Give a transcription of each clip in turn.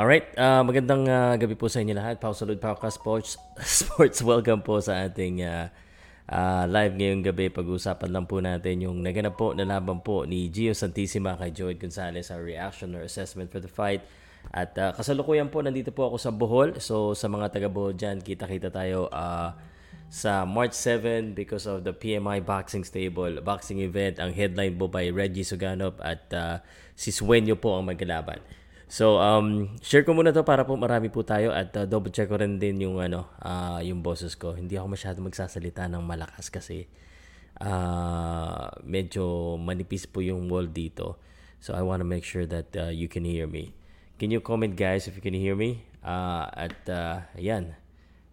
Alright, uh, magandang uh, gabi po sa inyo lahat. Pau Salud Pauka Sports, Sports, welcome po sa ating uh, uh, live ngayong gabi. Pag-uusapan lang po natin yung naganap po na laban po ni Gio Santissima kay Joey Gonzalez, our reaction or assessment for the fight. At uh, kasalukuyan po, nandito po ako sa Bohol. So sa mga taga Bohol dyan, kita-kita tayo uh, sa March 7 because of the PMI Boxing Stable boxing event. Ang headline po by Reggie Suganov at uh, si Sueño po ang maglalaban. So, um, share ko muna to para po marami po tayo at uh, double check ko rin din yung ano, uh, yung boses ko. Hindi ako masyado magsasalita ng malakas kasi uh, medyo manipis po yung wall dito. So, I want to make sure that uh, you can hear me. Can you comment guys if you can hear me? Uh, at uh, ayan.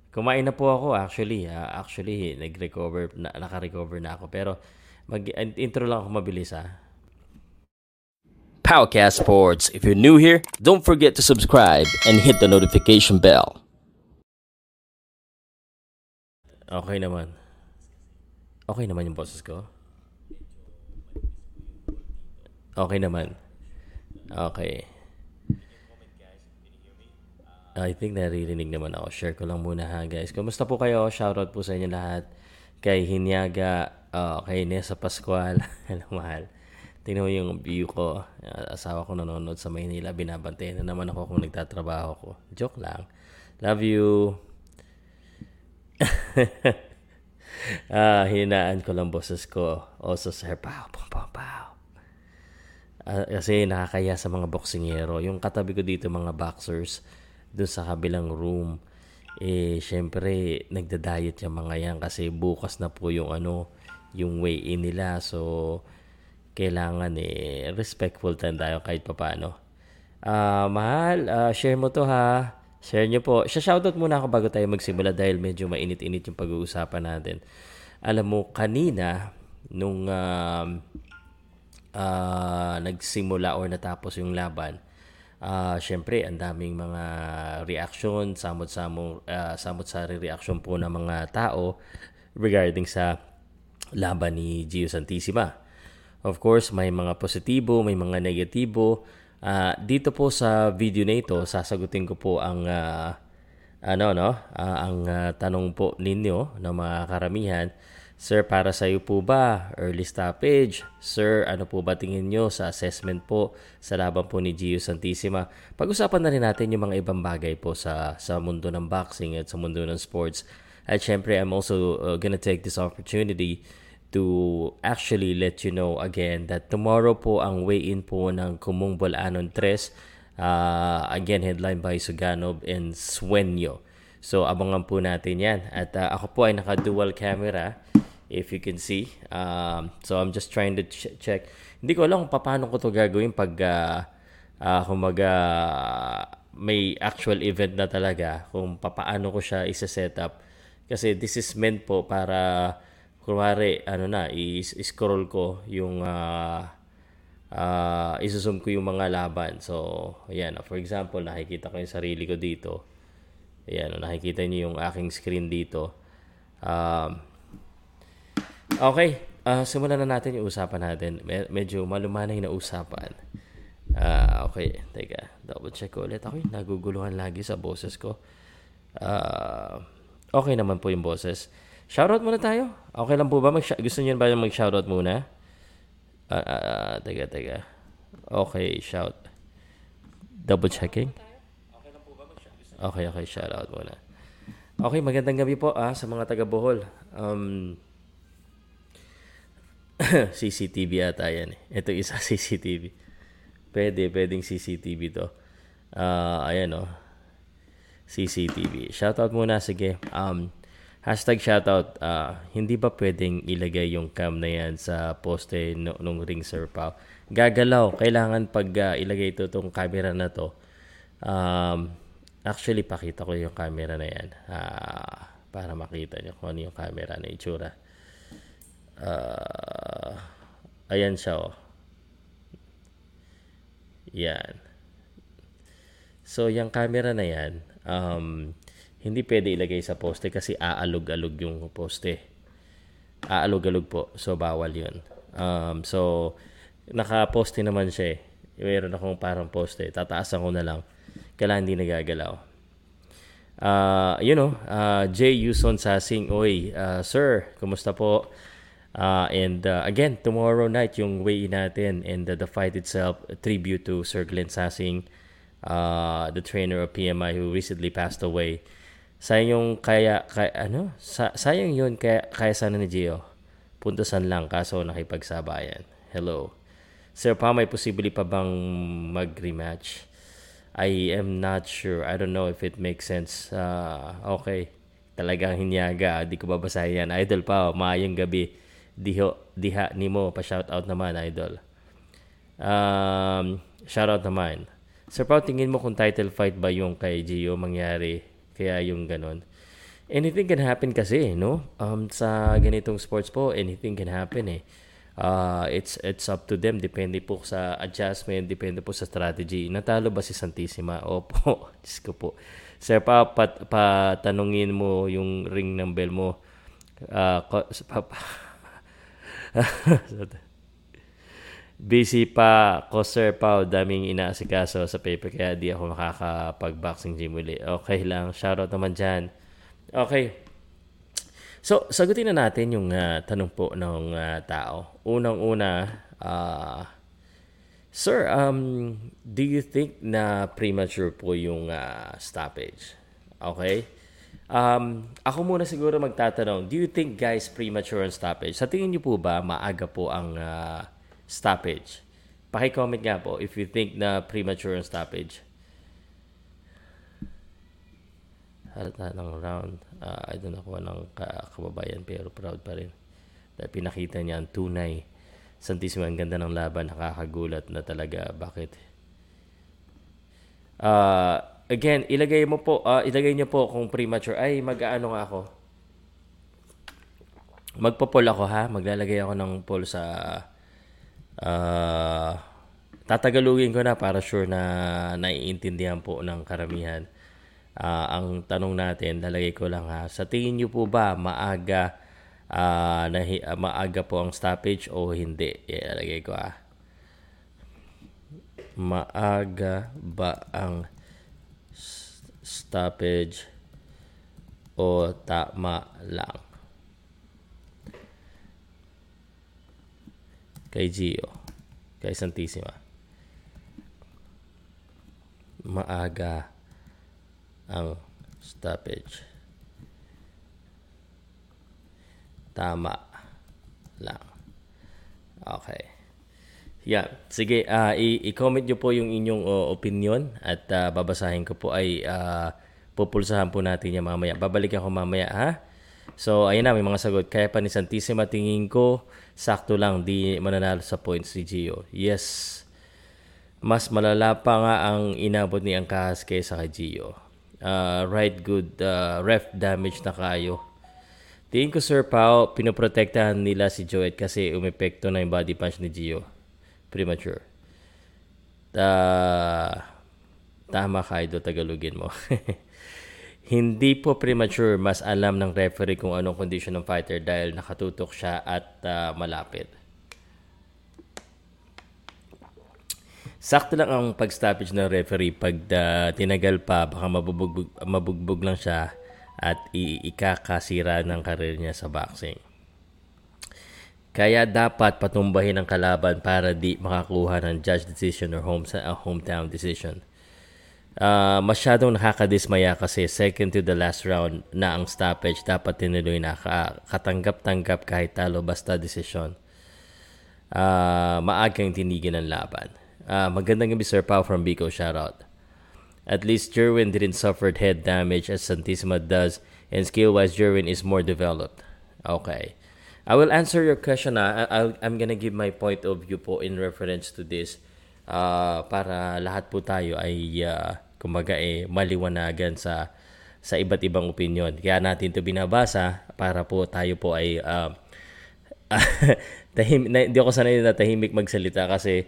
Kumain na po ako actually. Uh, actually, nag-recover, na, naka-recover na ako. Pero mag-intro lang ako mabilis ah. Powercast Sports. If you're new here, don't forget to subscribe and hit the notification bell. Okay naman. Okay naman yung boses ko. Okay naman. Okay. I think naririnig naman ako. Share ko lang muna ha guys. Kumusta po kayo? Shoutout po sa inyo lahat. Kay Hinyaga, uh, kay Nessa Pascual. Hello mahal. Tingnan mo yung view ko. Asawa ko nanonood sa Maynila. Binabantayan na naman ako kung nagtatrabaho ko. Joke lang. Love you. ah, hinaan ko lang boses ko. Also, sir, pow, pow, pow, pow. Uh, kasi nakakaya sa mga boksingero. Yung katabi ko dito, mga boxers, doon sa kabilang room, eh, syempre, nagda-diet yung mga yan kasi bukas na po yung ano, yung weigh-in nila. So, kailangan eh respectful tayo kahit papaano. Uh, mahal, uh, share mo to ha. Share nyo po. Shoutout muna ako bago tayo magsimula dahil medyo mainit-init yung pag-uusapan natin. Alam mo, kanina, nung uh, uh, nagsimula or natapos yung laban, uh, syempre, ang daming mga reaction, samot-samong, uh, samot-sari reaction po ng mga tao regarding sa laban ni Gio Santissima. Of course, may mga positibo, may mga negatibo. Uh, dito po sa video na ito, sasagutin ko po ang uh, ano no, uh, ang uh, tanong po ninyo ng mga karamihan. Sir, para sa iyo po ba early stoppage? Sir, ano po ba tingin nyo sa assessment po sa laban po ni Gio Santissima? Pag-usapan na rin natin yung mga ibang bagay po sa sa mundo ng boxing at sa mundo ng sports. At syempre, I'm also uh, gonna take this opportunity to actually let you know again that tomorrow po ang weigh-in po ng Kumung Bolanon 3. Uh, again, headline by Suganov and Sueño. So, abangan po natin yan. At uh, ako po ay naka-dual camera, if you can see. Um, so, I'm just trying to ch- check. Hindi ko alam kung paano ko to gagawin pag uh, uh, kumaga, may actual event na talaga kung paano ko siya isa-set up. Kasi this is meant po para kunwari, ano na, i-scroll ko yung, uh, uh, isusum ko yung mga laban. So, ayan, for example, nakikita ko yung sarili ko dito. Ayan, nakikita niyo yung aking screen dito. Um, okay, uh, simulan na natin yung usapan natin. medyo malumanay na usapan. Uh, okay, teka, double check ko ulit. Ako naguguluhan lagi sa boses ko. Uh, okay naman po yung boses. Shoutout muna tayo. Okay lang po ba? Mag gusto niyo ba mag-shoutout muna? Uh, uh, teka, teka. Okay, shout. Double checking. Okay, okay, shoutout muna. Okay, magandang gabi po ah, sa mga taga Bohol. Um, CCTV ata yan eh. Ito isa CCTV. Pwede, pwedeng CCTV to. Uh, ayan oh. CCTV. Shoutout muna, sige. Um, Hashtag shoutout, uh, hindi ba pwedeng ilagay yung cam na yan sa poste no, nung ring Sir Pao? Gagalaw. Kailangan pag uh, ilagay ito itong camera na to. Um, actually, pakita ko yung camera na yan. Uh, para makita nyo kung ano yung camera na itsura. Uh, ayan siya oh. Yan. So, yung camera na yan, um, hindi pwede ilagay sa poste kasi aalog-alog yung poste. Aalog-alog po. So, bawal yun. Um, so, naka-poste naman siya eh. Meron akong parang poste. Tataasan ko na lang. kailangan hindi nagagalaw. Uh, you know, uh, Jay Yuson Sasing, Oy, uh, Sir, kumusta po? Uh, and uh, again, tomorrow night yung weigh natin and uh, the fight itself, a tribute to Sir Glenn Sassing, uh, the trainer of PMI who recently passed away. Sayang yung kaya, kaya ano? Sa, sayang yun kaya, kaya sana ni Gio. Puntasan lang kaso nakipagsabayan. Hello. Sir Pa, may posible pa bang mag-rematch? I am not sure. I don't know if it makes sense. Uh, okay. Talagang hinyaga. Di ko babasahin yan. Idol pa, maayong gabi diho, diha nimo pa shout out naman idol. Um, shout out naman. Sir Pao, tingin mo kung title fight ba yung kay Gio mangyari? Kaya yung ganon. Anything can happen kasi, no? Um, sa ganitong sports po, anything can happen eh. Uh, it's it's up to them. Depende po sa adjustment depende po sa strategy. Natalo ba si Santissima? Opo. Diyos ko po. Sir pa pat, patanungin mo yung ring ng bell mo. Uh, pa, Busy pa ko Sir Pao, daming inaasikaso sa paper kaya di ako makakapag-boxing gym uli. Okay lang, shoutout naman dyan. Okay. So, sagutin na natin yung uh, tanong po ng uh, tao. Unang-una, uh, Sir, um, do you think na premature po yung uh, stoppage? Okay? Um, ako muna siguro magtatanong, do you think guys premature on stoppage? Sa tingin niyo po ba maaga po ang uh, stoppage? Paki-comment nga po if you think na premature on stoppage. Halata ng round. Uh, I don't know kung anong kababayan pero proud pa rin. Dahil pinakita niya ang tunay. Santisimo, ang ganda ng laban. Nakakagulat na talaga. Bakit? Uh, again, ilagay mo po, uh, ilagay niyo po kung premature. Ay, mag-aano nga ako. Magpo-poll ako ha. Maglalagay ako ng poll sa uh, tatagalugin ko na para sure na naiintindihan po ng karamihan. Uh, ang tanong natin, lalagay ko lang ha. Sa tingin niyo po ba maaga uh, na, uh, maaga po ang stoppage o hindi? Ilalagay ko ha. Maaga ba ang stoppage o tama lang. Kay Gio. Kay Santissima. Maaga ang stoppage. Tama lang. Okay. Yeah, sige, uh, i-comment nyo po yung inyong uh, opinion at uh, babasahin ko po ay uh, pupulsahan po natin yan mamaya. Babalik ako mamaya ha. So, ayun na, may mga sagot. Kaya pa ni Santissima tingin ko, sakto lang, di mananalo sa points si Gio. Yes, mas malala pa nga ang inabot ni Angkahas kaysa kay Gio. Uh, right good, uh, ref damage na kayo. Tingin ko Sir Pao, pinoprotektahan nila si Joet kasi umepekto na yung body punch ni Gio premature. Uh, tama ka, Idol, Tagalogin mo. Hindi po premature, mas alam ng referee kung anong condition ng fighter dahil nakatutok siya at uh, malapit. Sakto lang ang pag-stoppage ng referee pag uh, tinagal pa, baka mabubugbog, mabugbog lang siya at ikakasira ng karir niya sa boxing. Kaya dapat patumbahin ang kalaban para di makakuha ng judge decision or home, uh, hometown decision. Uh, masyadong nakakadismaya kasi second to the last round na ang stoppage dapat tinuloy na katanggap-tanggap kahit talo basta decision. Uh, maagang tinigin ang laban. Uh, magandang gabi Sir Pao from Biko, shoutout. At least Jerwin didn't suffer head damage as Santissima does and skill-wise Jerwin is more developed. Okay. I will answer your question. Uh, I'll, I'm gonna give my point of view po in reference to this uh, para lahat po tayo ay uh, kumbaga eh maliwanagan sa sa iba't ibang opinion. Kaya natin 'to binabasa para po tayo po ay uh, tahim na, hindi ako sanay na tahimik magsalita kasi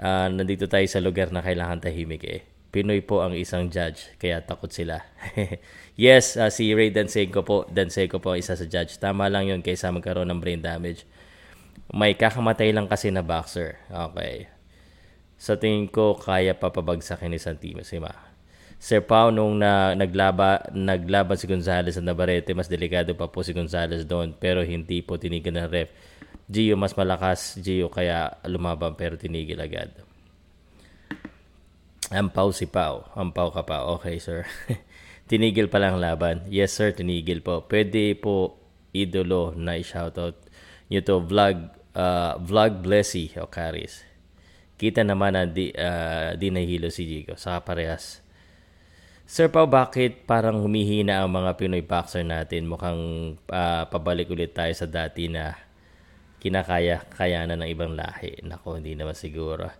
uh, nandito tayo sa lugar na kailangan tahimik eh. Pinoy po ang isang judge, kaya takot sila. yes, uh, si Ray Danseco po, Danseco po isa sa judge. Tama lang yun kaysa magkaroon ng brain damage. May kakamatay lang kasi na boxer. Okay. Sa tingin ko, kaya pa pabagsakin ni Santino Sima. Sir Pao, nung na, naglaba, naglaban si Gonzales sa Navarrete, mas delikado pa po si Gonzales doon. Pero hindi po tinigil ng ref. Gio mas malakas, Gio kaya lumaban pero tinigil agad. Ampaw si Pao. Ampaw ka pa. Okay, sir. tinigil pa lang laban. Yes, sir, tinigil po. Pwede po idolo na i-shoutout nyo to vlog, uh, vlog Blessy o Caris. Kita naman na di, uh, di nahihilo si Jigo. Saka parehas Sir Pao, bakit parang humihina ang mga Pinoy boxer natin? Mukhang uh, pabalik ulit tayo sa dati na kinakaya kayanan ng ibang lahi. Nako, hindi naman siguro.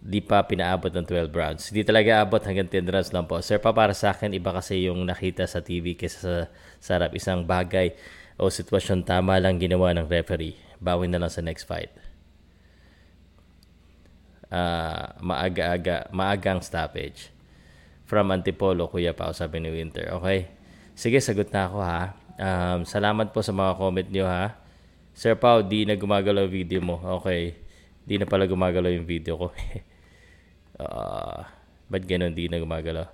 Di pa pinaabot ng 12 rounds. Hindi talaga abot hanggang 10 rounds lang po. Sir Pa, para sa akin, iba kasi yung nakita sa TV kaysa sa sarap. Isang bagay o sitwasyon tama lang ginawa ng referee. Bawin na lang sa next fight. Uh, maaga-aga, maagang stoppage from Antipolo, Kuya Pao, sabi ni Winter. Okay. Sige, sagot na ako ha. Um, salamat po sa mga comment niyo ha. Sir Pao, di na gumagalaw video mo. Okay. Di na pala gumagalaw yung video ko. uh, ba't ganun di na gumagalaw?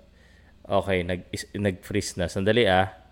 Okay, nag, nag-freeze na. Sandali ah.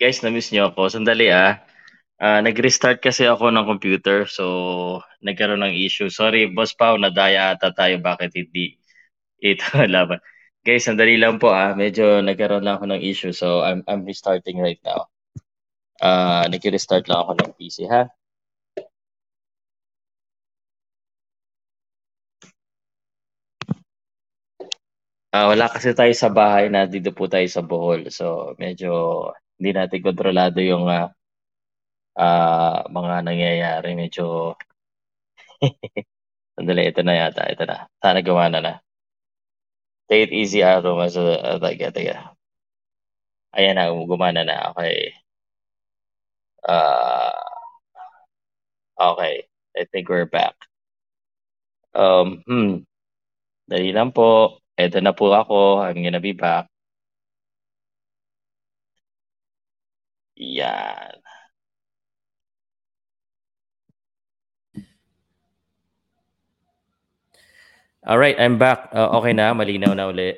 Guys, na-miss niyo ako. Sandali ah. Uh, nag-restart kasi ako ng computer so nagkaroon ng issue. Sorry, Boss Pau, nadaya ata tayo bakit hindi ito laban. Guys, sandali lang po ah. Medyo nagkaroon lang ako ng issue so I'm I'm restarting right now. Uh, nag-restart lang ako ng PC ha. Uh, wala kasi tayo sa bahay na dito po tayo sa Bohol. So medyo hindi natin kontrolado yung uh, uh, mga nangyayari. Medyo Sandali, ito na yata. Ito na. Sana gumana na. Take it easy, Aro. Mas, uh, taga, taga. Ayan na, gumana na. Okay. Uh, okay. I think we're back. Um, hmm. Dali lang po. Ito na po ako. I'm gonna be back. Yan. Alright, I'm back. Uh, okay na, malinaw na uli.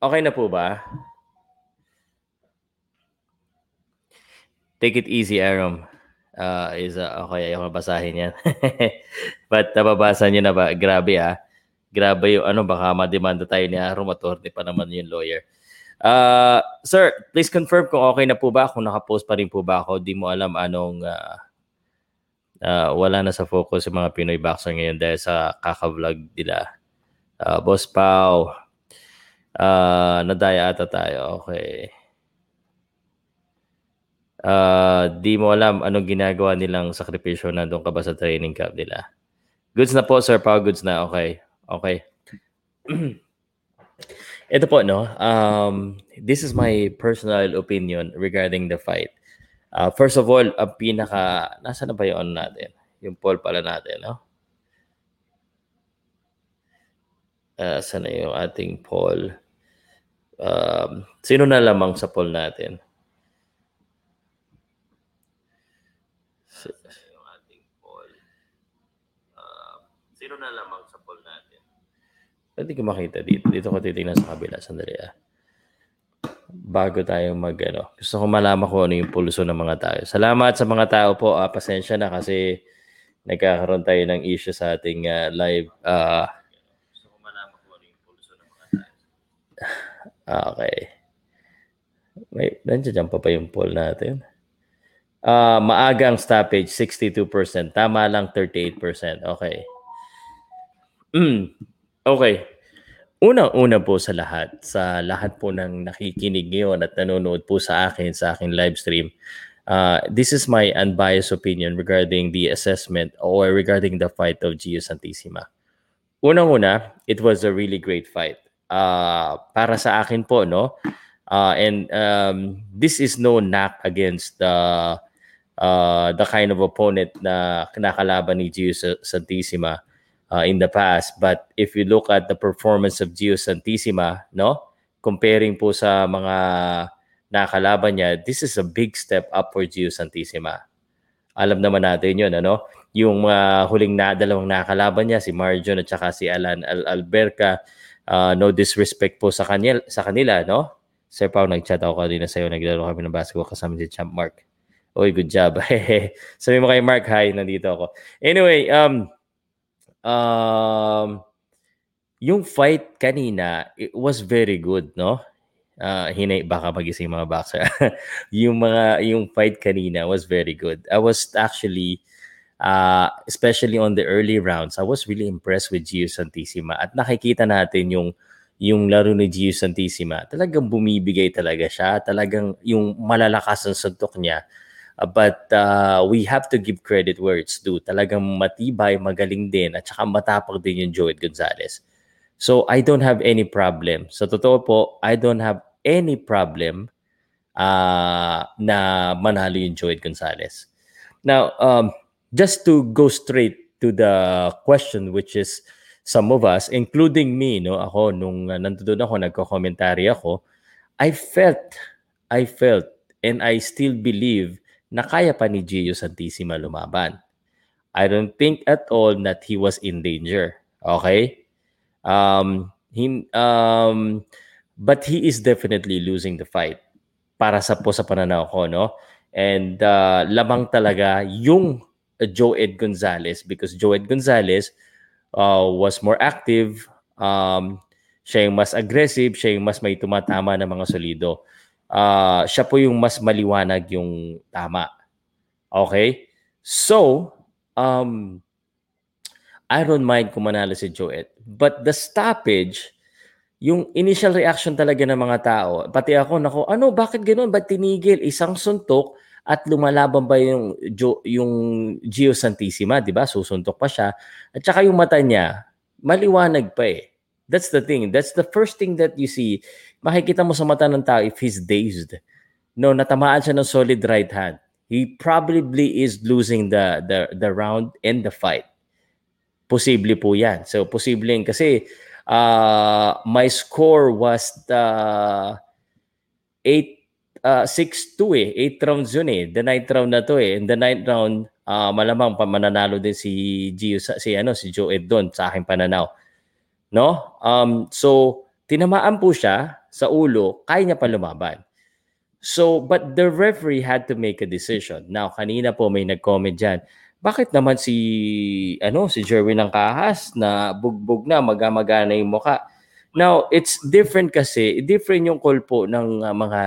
Okay na po ba? Take it easy, Aram. Uh, is uh, okay, ayaw basahin yan. But nababasa niyo na ba? Grabe ah. Grabe yung ano, baka mademanda tayo ni Aram at pa naman yung lawyer. Uh, sir, please confirm kung okay na po ba, kung nakapost pa rin po ba ako. Di mo alam anong uh, uh, wala na sa focus yung mga Pinoy boxer ngayon dahil sa kaka-vlog nila. Uh, Boss Pau, uh, nadaya ata tayo. Okay. Uh, di mo alam anong ginagawa nilang sakripisyo na doon ka ba sa training camp nila. Goods na po, Sir Pau. Goods na. Okay. Okay. Ito po, no? Um, this is my personal opinion regarding the fight. Uh, first of all, ang pinaka... Nasa na ba yung ano natin? Yung poll pala natin, no? Uh, sana yung ating poll? Um, sino na lamang sa poll natin? Yung ating poll. Uh, sino na lamang Pwede ko makita dito. Dito ko titingnan sa kabila. Sandali ah. Bago tayo mag ano. Gusto ko malaman ko ano yung pulso ng mga tao. Salamat sa mga tao po. Ah, pasensya na kasi nagkakaroon tayo ng issue sa ating uh, live. Uh, gusto ko malaman ko ano yung pulso ng mga tao. Okay. May, nandiyan pa pa yung poll natin. Uh, maagang stoppage, 62%. Tama lang, 38%. Okay. Mm. Okay. Unang-una po sa lahat, sa lahat po ng nakikinig ngayon at nanonood po sa akin, sa aking live stream, uh, this is my unbiased opinion regarding the assessment or regarding the fight of Gio Santissima. Unang-una, it was a really great fight. Uh, para sa akin po, no? Uh, and um, this is no knock against the uh, the kind of opponent na kinakalaban ni Gio Santissima uh, in the past. But if you look at the performance of Gio Santissima, no? Comparing po sa mga nakalaban niya, this is a big step up for Gio Santissima. Alam naman natin yun, ano? Yung uh, huling na, dalawang nakalaban niya, si Marjon at saka si Alan Al Alberca, uh, no disrespect po sa kanila, sa kanila, no? Sir Pao, nag-chat ako kanina sa'yo, naglaro kami ng basketball kasama si Champ Mark. Oy, good job. Sabi mo kay Mark, hi, nandito ako. Anyway, um, um, yung fight kanina, it was very good, no? Uh, hinay baka magising mga boxer. yung mga yung fight kanina was very good. I was actually uh, especially on the early rounds, I was really impressed with Gio Santissima at nakikita natin yung yung laro ni Gio Santissima. Talagang bumibigay talaga siya. Talagang yung malalakas ang suntok niya Uh, but uh, we have to give credit where it's due. Talagang matibay, magaling din, at saka matapag din yung Joed Gonzalez. So I don't have any problem. Sa totoo po, I don't have any problem uh, na manalo yung Joed Gonzalez. Now, um, just to go straight to the question, which is some of us, including me, no, ako, nung uh, nandoon ako, nagko-commentary ako, I felt, I felt, and I still believe na kaya pa ni Gio Santissima lumaban. I don't think at all that he was in danger. Okay? Um, he, um, but he is definitely losing the fight para sa po sa pananaw ko, no? And uh, lamang talaga yung Joe Ed Gonzalez because Joe Ed Gonzalez uh, was more active, um, siya yung mas aggressive, siya yung mas may tumatama ng mga solido uh, siya po yung mas maliwanag yung tama. Okay? So, um, I don't mind kung manalo si Joet. But the stoppage, yung initial reaction talaga ng mga tao, pati ako, nako, ano, bakit ganoon? Ba't tinigil? Isang suntok at lumalaban ba yung, yung Gio Santissima, di ba? Susuntok pa siya. At saka yung mata niya, maliwanag pa eh. That's the thing. That's the first thing that you see. Makikita mo sa mata ng tao if he's dazed. No, natamaan siya ng solid right hand. He probably is losing the the the round and the fight. Posible po 'yan. So posible kasi uh, my score was the 8 uh, 6-2 eh. 8 rounds yun eh. The ninth round na to eh. In the ninth round, uh, malamang pa mananalo din si Gio si ano si Joe Ed sa aking pananaw. No? Um, so, tinamaan po siya sa ulo, kaya niya pa lumaban. So, but the referee had to make a decision. Now, kanina po may nag-comment dyan, bakit naman si ano si Jerwin ng Kahas na bugbog na magamagana yung mukha Now, it's different kasi, different yung call po ng uh, mga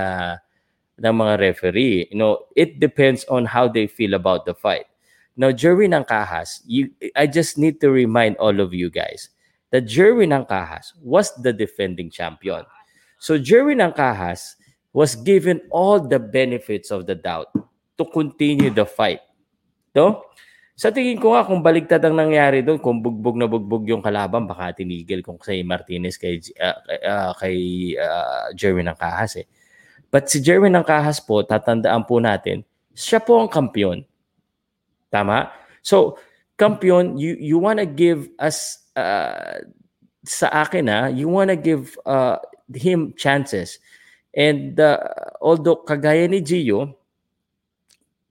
ng mga referee. You know, it depends on how they feel about the fight. Now, Jerry ng Kahas, you, I just need to remind all of you guys that Jerry ng Kahas was the defending champion. So, Jerry ng Kahas was given all the benefits of the doubt to continue the fight. No? Sa tingin ko nga, kung baligtad ang nangyari doon, kung bugbog na bugbog yung kalaban, baka tinigil kung si Martinez kay, uh, uh, kay uh, Jeremy ng eh. But si Jeremy ng po, tatandaan po natin, siya po ang kampiyon. Tama? So, kampiyon, you, you wanna give us, uh, sa akin ha, you wanna give uh, him chances. And uh, although kagaya ni Gio,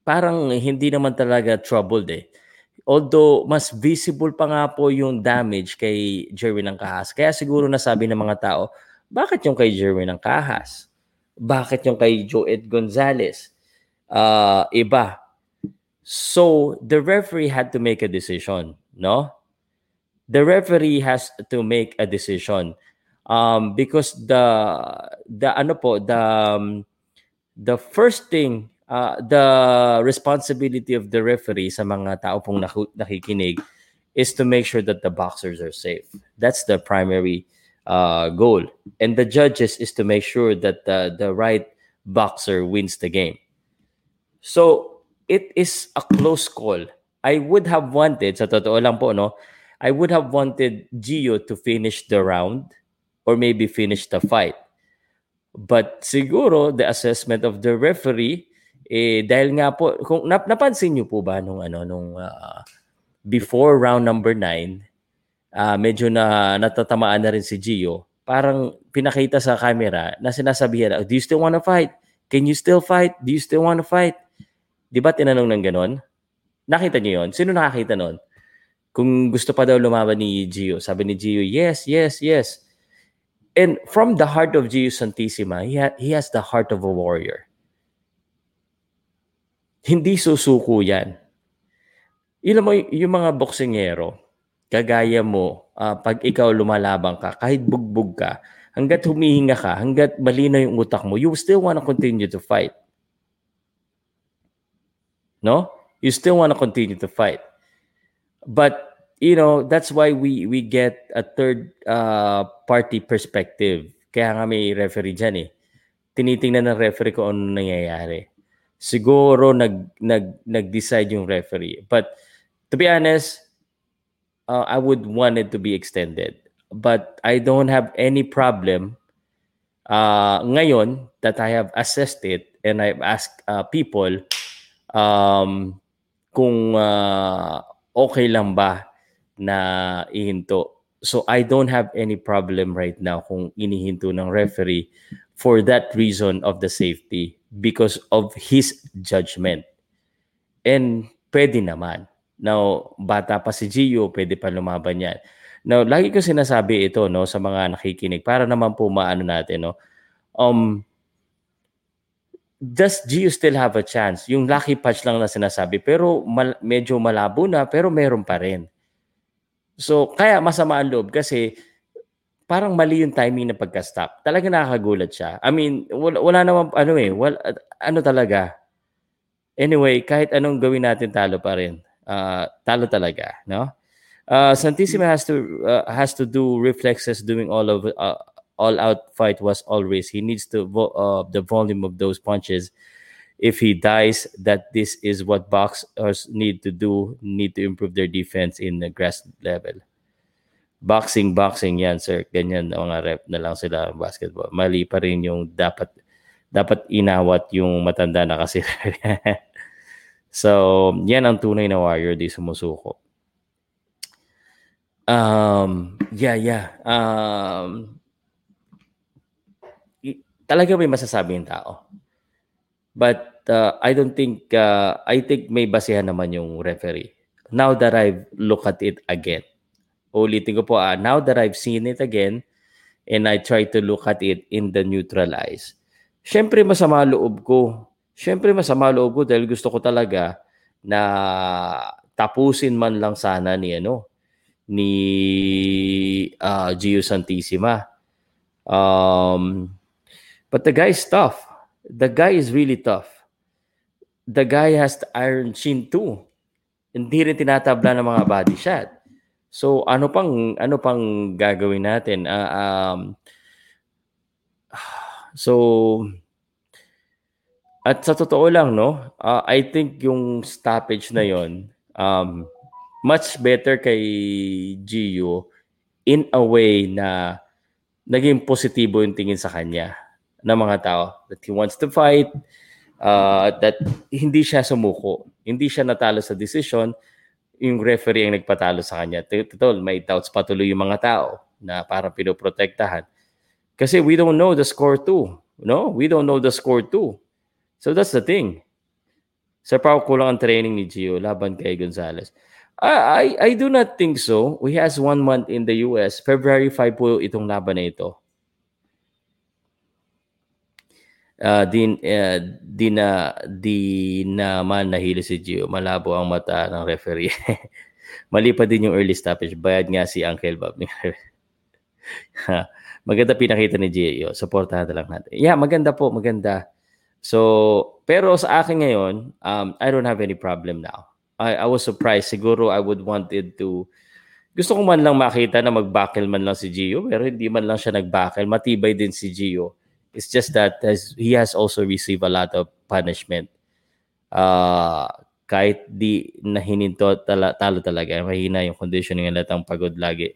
parang hindi naman talaga troubled eh. Although mas visible pa nga po yung damage kay Jerwin ng Kahas. Kaya siguro nasabi ng mga tao, bakit yung kay Jerwin ng Kahas? Bakit yung kay Joed Gonzalez? Uh, iba. So, the referee had to make a decision, no? The referee has to make a decision. Um, because the the ano po, the um, the first thing uh, the responsibility of the referee sa mga tao pong nakikinig is to make sure that the boxers are safe. That's the primary uh, goal. And the judges is to make sure that the, the right boxer wins the game. So, it is a close call. I would have wanted, sa totoo lang po, no, I would have wanted Gio to finish the round or maybe finish the fight. But siguro, the assessment of the referee eh dahil nga po kung nap, napansin niyo po ba nung ano nung uh, before round number 9 uh, ah, medyo na natatamaan na rin si Gio parang pinakita sa camera na sinasabihan do you still want to fight can you still fight do you still want to fight di ba tinanong ng ganon? Nakita niyo yon sino nakakita noon kung gusto pa daw lumaban ni Gio sabi ni Gio yes yes yes. And from the heart of Gio Santissima he, ha- he has the heart of a warrior. Hindi susuko yan. Ilan mo, yung mga boksingero, kagaya mo, uh, pag ikaw lumalabang ka, kahit bugbog ka, hanggat humihinga ka, hanggat malinaw yung utak mo, you still want to continue to fight. No? You still want to continue to fight. But you know, that's why we we get a third uh, party perspective. Kaya nga may referee diyan eh. Tinitingnan ng referee kung ano nangyayari siguro nag nag nag-decide yung referee. But to be honest, uh, I would want it to be extended. But I don't have any problem uh, ngayon that I have assessed it and I've asked uh, people um, kung uh, okay lang ba na ihinto. So I don't have any problem right now kung inihinto ng referee for that reason of the safety because of his judgment. And pwede naman. Now, bata pa si Gio, pwede pa lumaban yan. Now, lagi ko sinasabi ito no sa mga nakikinig para naman po maano natin no. Um does Gio still have a chance? Yung lucky patch lang na sinasabi pero mal- medyo malabo na pero meron pa rin. So kaya masama ang loob kasi parang mali yung timing ng pagka-stop. Talaga nakakagulat siya. I mean, wala, wala naman, ano eh, wala, ano talaga. Anyway, kahit anong gawin natin, talo pa rin. Uh, talo talaga, no? Uh, Santissima has to uh, has to do reflexes doing all of uh, all out fight was always he needs to vo- uh, the volume of those punches if he dies that this is what boxers need to do need to improve their defense in the grass level boxing, boxing yan, sir. Ganyan mga rep na lang sila basketball. Mali pa rin yung dapat dapat inawat yung matanda na kasi. so, yan ang tunay na warrior, di sumusuko. Um, yeah, yeah. Um, talaga may masasabi yung tao. But uh, I don't think, uh, I think may basihan naman yung referee. Now that I've looked at it again, ulitin ko po, uh, now that I've seen it again, and I try to look at it in the neutral eyes, syempre masama loob ko. Syempre masama loob ko dahil gusto ko talaga na tapusin man lang sana ni ano ni uh, Gio Santissima. Um, but the guy is tough. The guy is really tough. The guy has the iron chin too. Hindi rin tinatabla ng mga body shot. So ano pang ano pang gagawin natin? Uh, um, so at sa totoo lang no, uh, I think yung stoppage na yon um, much better kay Gio in a way na naging positibo yung tingin sa kanya ng mga tao that he wants to fight uh, that hindi siya sumuko hindi siya natalo sa decision yung referee ang nagpatalo sa kanya totoo may doubts patuloy yung mga tao na parang pinoprotektahan kasi we don't know the score too no we don't know the score too so that's the thing Sir Pao, kulang ang training ni Gio laban kay Gonzalez. I, I, I do not think so. He has one month in the US. February 5 po itong laban na ito. Uh, din uh, di na di naman nahili si Gio. Malabo ang mata ng referee. Mali pa din yung early stoppage. Bayad nga si Uncle Bob. maganda pinakita ni Gio. Supportahan na lang natin. Yeah, maganda po. Maganda. So, pero sa akin ngayon, um, I don't have any problem now. I, I was surprised. Siguro I would wanted to gusto ko man lang makita na mag-backle man lang si Gio, pero hindi man lang siya nag-backle. Matibay din si Gio. It's just that has, he has also received a lot of punishment. Uh, kahit di nahininto tala, talo talaga, mahina yung conditioning, halatang pagod lagi.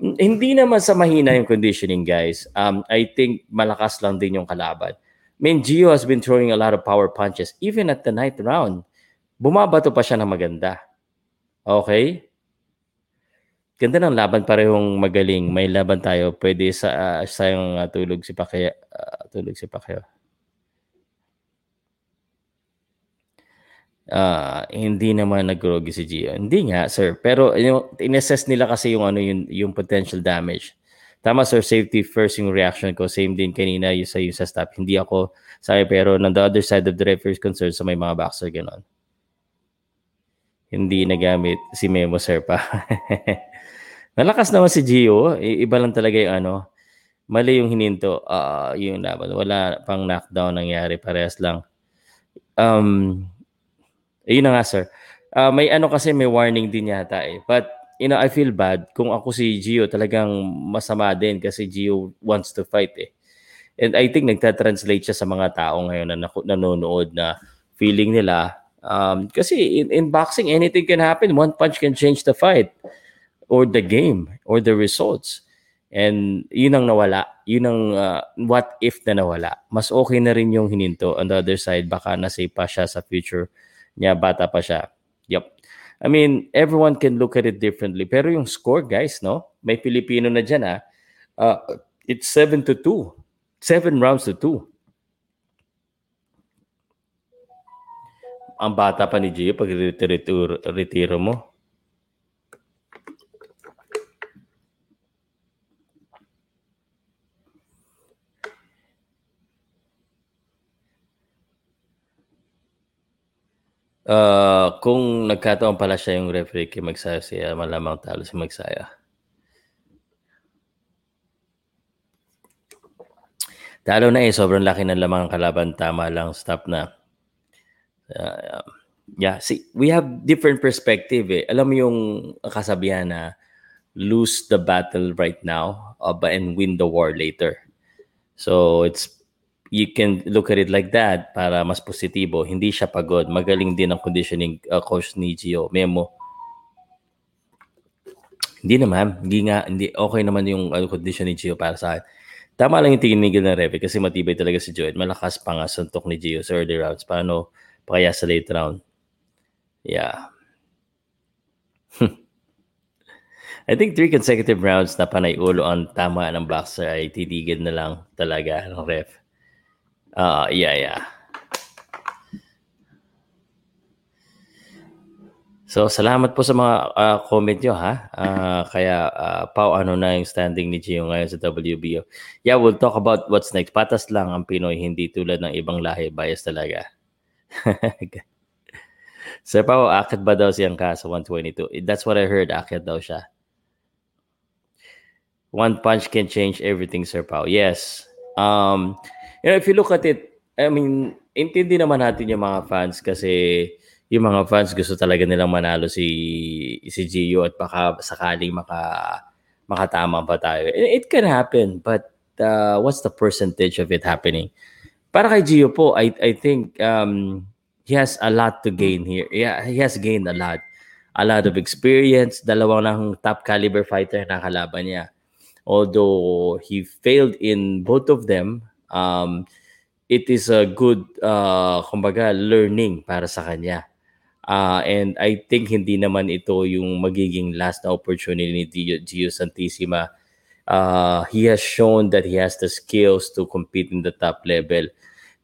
Hindi naman sa mahina yung conditioning, guys. Um, I think malakas lang din yung kalaban. I mean, Gio has been throwing a lot of power punches. Even at the ninth round, bumabato pa siya ng maganda. Okay? Ganda ng laban parehong magaling. May laban tayo. Pwede sa uh, sa yung uh, tulog si Pacquiao. Uh, tulog si Pacquiao. Uh, hindi naman nagrogi si Gio. Hindi nga, sir. Pero yung, in-assess nila kasi yung ano yung, yung potential damage. Tama sir, safety first yung reaction ko. Same din kanina yung sa, yung sa stop. Hindi ako sabi pero on the other side of the referee's concern sa may mga boxer ganon. Hindi nagamit si Memo sir pa. Malakas naman si Gio. Iba lang talaga yung ano. Mali yung hininto. Uh, yung laban. Wala pang knockdown nangyari. Parehas lang. Um, yun na nga, sir. Uh, may ano kasi, may warning din yata eh. But, you know, I feel bad. Kung ako si Gio, talagang masama din kasi Gio wants to fight eh. And I think nagta-translate siya sa mga tao ngayon na nanonood na feeling nila. Um, kasi in, in boxing, anything can happen. One punch can change the fight or the game or the results. And yun ang nawala. Yun ang uh, what if na nawala. Mas okay na rin yung hininto. On the other side, baka nasave pa siya sa future niya. Bata pa siya. Yep. I mean, everyone can look at it differently. Pero yung score, guys, no? May Pilipino na dyan, ha? Uh, it's 7 to 2. 7 rounds to 2. Ang bata pa ni Gio pag retiro mo. Uh, kung nagkataon pala siya yung referee kay Magsaya, siya malamang talo si Magsaya. Talo na eh, sobrang laki ng lamang kalaban. Tama lang, stop na. Uh, yeah, see, we have different perspective eh. Alam mo yung kasabihan na lose the battle right now uh, and win the war later. So it's you can look at it like that para mas positibo. Hindi siya pagod. Magaling din ang conditioning uh, coach ni Gio. Memo. Hindi naman. Hindi nga. Hindi, okay naman yung uh, condition ni Gio para sa akin. Tama lang yung tinigil ng Reve kasi matibay talaga si Joel. Malakas pa nga suntok ni Gio sa early rounds. Paano pa kaya sa late round? Yeah. I think three consecutive rounds na panay ulo ang tama ng boxer ay titigil na lang talaga ng ref. Uh, yeah, yeah. So, salamat po sa mga uh, comment nyo, ha? Uh, kaya, uh, Pau, ano na yung standing ni Gio ngayon sa WBO? Yeah, we'll talk about what's next. Patas lang ang Pinoy, hindi tulad ng ibang lahi. Bias talaga. Sir Pao, akit ba daw siyang ka sa 122? That's what I heard, akit daw siya. One punch can change everything, Sir Pao. Yes. Um, you know, if you look at it, I mean, intindi naman natin yung mga fans kasi yung mga fans gusto talaga nilang manalo si si Gio at baka sakaling maka makatama pa tayo. It, can happen, but uh, what's the percentage of it happening? Para kay Gio po, I I think um, he has a lot to gain here. Yeah, he has gained a lot. A lot of experience. Dalawang lang top caliber fighter na kalaban niya. Although he failed in both of them, um, it is a good, uh, kumbaga, learning para sa kanya Uh, and I think hindi naman ito yung magiging last opportunity ni Gio Santissima. Uh, he has shown that he has the skills to compete in the top level.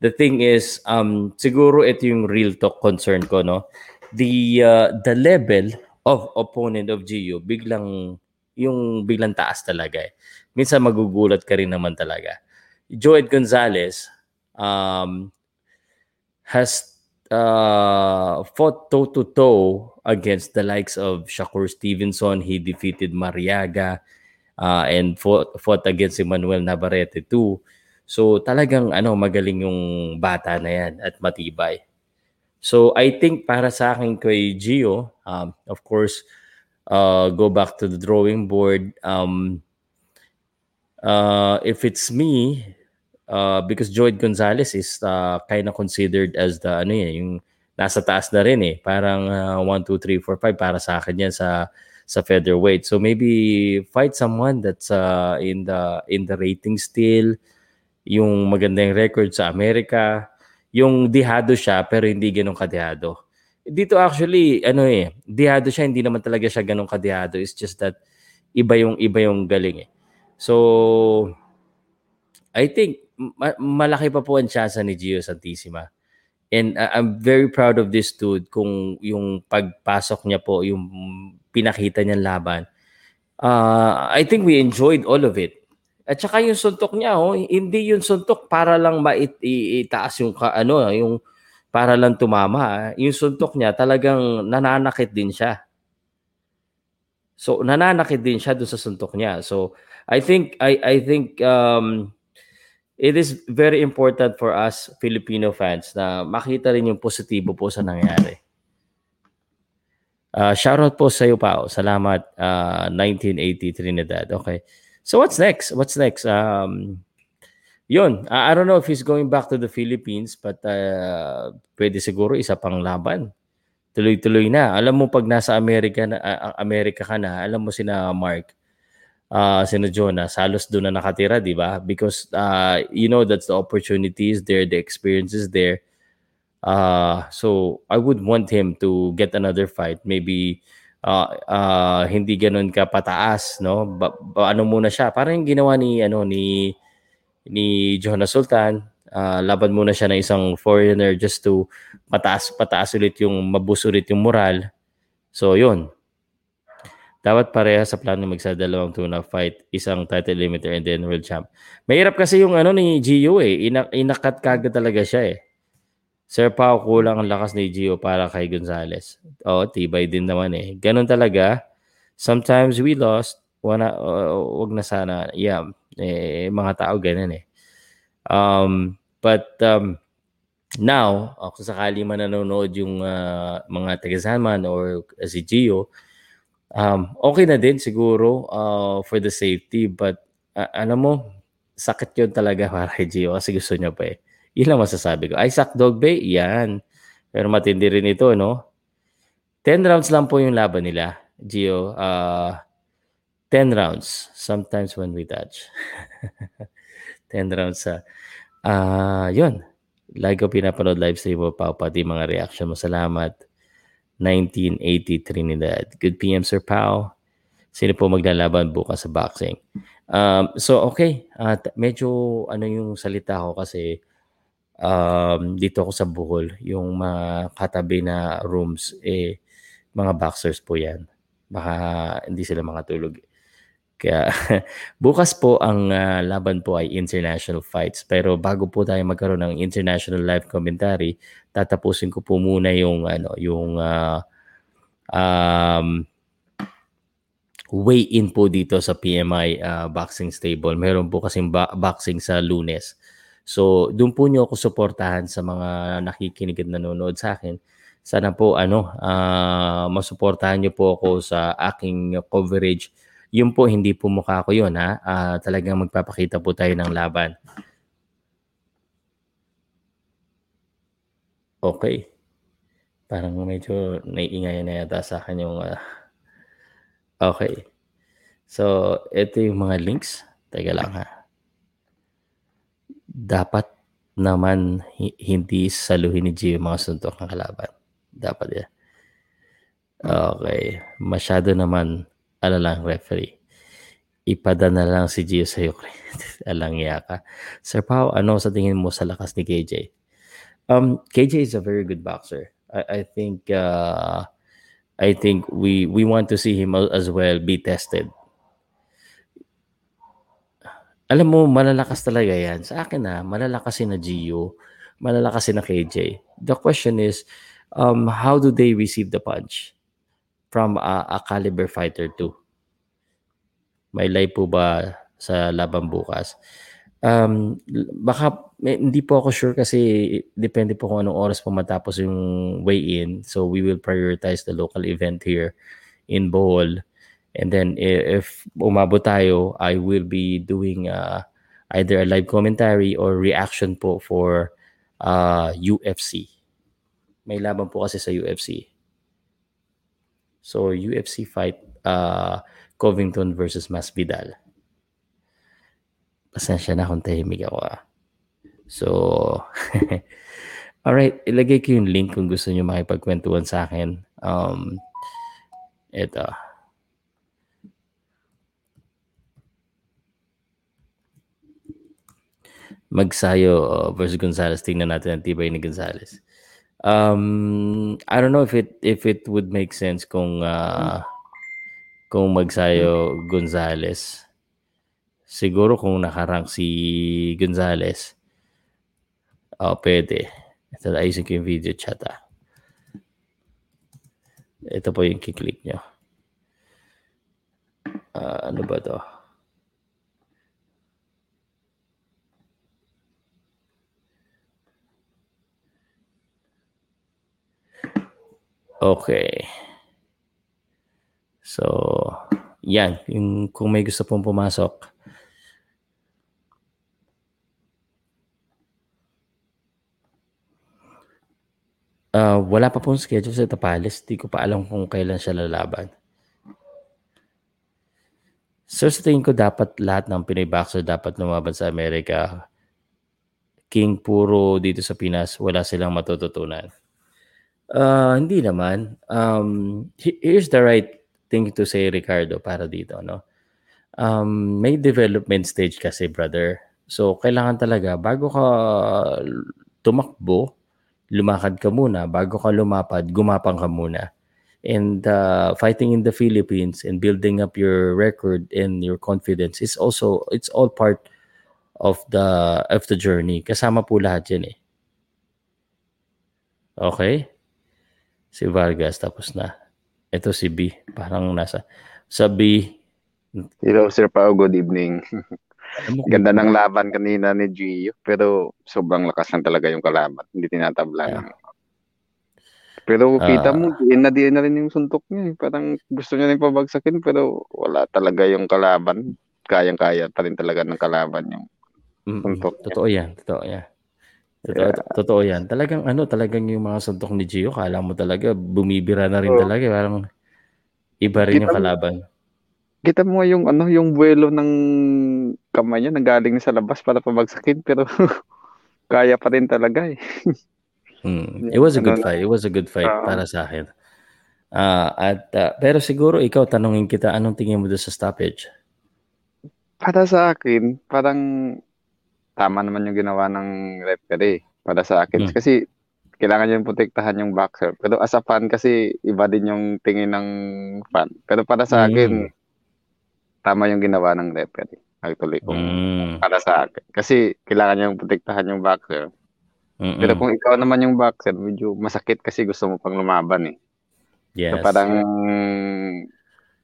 The thing is, um, siguro ito yung real talk concern ko, no? The, uh, the level of opponent of Gio, biglang, yung biglang taas talaga eh. Minsan magugulat ka rin naman talaga. Joed Gonzalez um, has uh, fought toe to toe against the likes of Shakur Stevenson. He defeated Mariaga uh, and fought, fought against Emmanuel Navarrete too. So talagang ano magaling yung bata na yan at matibay. So I think para sa akin kay Gio, um, of course, uh, go back to the drawing board. Um, uh, if it's me, uh, because Joyd Gonzalez is uh, kind of considered as the ano yan, yung nasa taas na rin eh. Parang uh, 1, 2, 3, 4, 5 para sa akin yan sa sa featherweight. So maybe fight someone that's uh, in the in the rating still, yung magandang record sa Amerika, yung dihado siya pero hindi ganun kadihado. Dito actually, ano eh, dihado siya, hindi naman talaga siya ganun kadihado. It's just that iba yung iba yung galing eh. So I think ma- malaki pa po ang chance ni Gio Santissima. And uh, I'm very proud of this dude kung yung pagpasok niya po, yung pinakita niyang laban. Uh, I think we enjoyed all of it. At saka yung suntok niya, oh, hindi yung suntok para lang maitaas yung ano, yung para lang tumama. Ah. Yung suntok niya talagang nananakit din siya. So nananakit din siya doon sa suntok niya. So I think I I think um it is very important for us Filipino fans na makita rin yung positibo po sa nangyari. Uh, shoutout po sa iyo, Pao. Salamat. Uh, 1980 Trinidad. Okay. So what's next? What's next? Um, yun. Uh, I don't know if he's going back to the Philippines but uh, pwede siguro isa pang laban. Tuloy-tuloy na. Alam mo pag nasa Amerika na, uh, Amerika ka na, alam mo sina Mark, uh, sino Jonas, halos doon na nakatira, di ba? Because uh, you know that's the opportunities there, the experiences there. Uh, so I would want him to get another fight. Maybe uh, uh, hindi ganun ka pataas, no? Ba, ba, ano muna siya? Parang yung ginawa ni ano ni ni Jonas Sultan. Uh, laban muna siya ng isang foreigner just to pataas pataas ulit yung mabus ulit yung moral. So yun, dapat pareha sa plano magsa dalawang tuna fight, isang title limiter and then world champ. Mahirap kasi yung ano ni Gio eh, Ina, inakat kagad talaga siya eh. Sir Pao, kulang ang lakas ni Gio para kay Gonzales. oh, tibay din naman eh. Ganun talaga. Sometimes we lost, wana, uh, wag na sana. Yeah, eh, mga tao ganun eh. Um, but um, now, kung sakali man nanonood yung uh, mga taga or uh, si Gio, Um, okay na din siguro uh, for the safety but uh, ano mo, sakit yun talaga para kay Gio kasi gusto niya pa eh. Yun lang masasabi ko. Isaac Dogbe, yan. Pero matindi rin ito, no? 10 rounds lang po yung laban nila, Gio. Uh, 10 rounds. Sometimes when we touch. 10 rounds sa... Uh, yun. Like ko pinapanood live stream mo pa, pati mga reaction mo. Salamat. 1980 Trinidad. Good PM, Sir Pao. Sino po maglalaban bukas sa boxing? Um, so, okay. Uh, medyo ano yung salita ko kasi um, dito ako sa Bohol, yung mga katabi na rooms, eh, mga boxers po yan. Baka hindi sila makatulog. Kaya bukas po ang uh, laban po ay international fights. Pero bago po tayo magkaroon ng international live commentary, tatapusin ko po muna yung ano, yung uh, um, weigh-in po dito sa PMI uh, boxing stable. Meron po kasing ba- boxing sa Lunes. So, doon po niyo ako suportahan sa mga nakikinig at nanonood sa akin. Sana po ano, uh, masuportahan niyo po ako sa aking coverage yun po, hindi po mukha ko yun ha. Uh, talagang magpapakita po tayo ng laban. Okay. Parang medyo naiingay na yata sa akin yung... Uh, okay. So, ito yung mga links. Teka lang ha. Dapat naman hindi saluhin ni Gio mga suntok ng kalaban. Dapat yan. Okay. Masyado naman ano lang, referee. Ipadana lang si Gio sa Ukraine. Alang ka. Sir Pao, ano sa tingin mo sa lakas ni KJ? Um, KJ is a very good boxer. I, I think uh, I think we we want to see him as well be tested. Alam mo, malalakas talaga yan. Sa akin na, malalakas si na Gio, malalakas si na KJ. The question is, um, how do they receive the punch? from a, a caliber fighter too? May live po ba sa laban bukas? Um, baka may, hindi po ako sure kasi depende po kung anong oras po matapos yung weigh-in. So we will prioritize the local event here in Bohol. And then if umabot tayo, I will be doing uh, either a live commentary or reaction po for uh, UFC. May laban po kasi sa UFC. So UFC fight uh, Covington versus Masvidal. Pasensya na kung tahimik ako ah. So, alright, ilagay ko yung link kung gusto nyo makipagkwentuhan sa akin. Um, ito. Magsayo uh, versus Gonzalez. Tingnan natin ang tibay ni Gonzalez. Um, I don't know if it if it would make sense kung uh, kung magsayo Gonzales. Siguro kung nakarank si Gonzales, oh, pwede. Ito, ayusin ko yung video chat ah. Ito po yung kiklik nyo. Uh, ano ba to? Okay. So, yan. Yung, kung may gusto pong pumasok, Uh, wala pa pong schedule sa Tapales. Di ko pa alam kung kailan siya lalaban. So sa tingin ko dapat lahat ng Pinoy boxer dapat lumaban sa Amerika. King puro dito sa Pinas, wala silang matututunan. Uh, hindi naman. Um, here's the right thing to say, Ricardo, para dito, no? Um, may development stage kasi, brother. So, kailangan talaga, bago ka tumakbo, lumakad ka muna. Bago ka lumapad, gumapang ka muna. And uh, fighting in the Philippines and building up your record and your confidence is also, it's all part of the of the journey. Kasama po lahat yan eh. Okay? Si Vargas, tapos na. Ito si B. Parang nasa... Sa B... Hello, Sir Pao. Good evening. Ganda ng laban kanina ni Gio. Pero sobrang lakas lang talaga yung kalaban. Hindi tinatabla. Yeah. Pero kita uh, mo, diin na diin na rin yung suntok niya. Eh. Parang gusto niya rin pabagsakin pero wala talaga yung kalaban. Kayang-kaya pa rin talaga ng kalaban yung suntok. Mm, totoo yan. Totoo yan. Totoo, yeah. totoo yan. Talagang ano, talagang yung mga suntok ni Gio, kala mo talaga bumibira na rin oh. talaga. Parang iba rin kita, yung kalaban. Kita mo yung ano, yung buwelo ng kamay niya nanggaling sa labas para pabagsakin pero kaya pa rin talaga eh. hmm. It was a good fight. It was a good fight uh, para sa akin. Uh, at uh, pero siguro ikaw tanungin kita anong tingin mo sa stoppage? Para sa akin, parang tama naman yung ginawa ng referee para sa akin. Hmm. Kasi kailangan yung protektahan yung boxer. Pero as a fan kasi iba din yung tingin ng fan. Pero para sa akin, Mm. Tama yung ginawa ng referee. Actually, kung Mm. para sa akin. Kasi kailangan yung protektahan yung boxer. Mm-mm. Pero kung ikaw naman yung boxer, medyo masakit kasi gusto mo pang lumaban eh. yes. So parang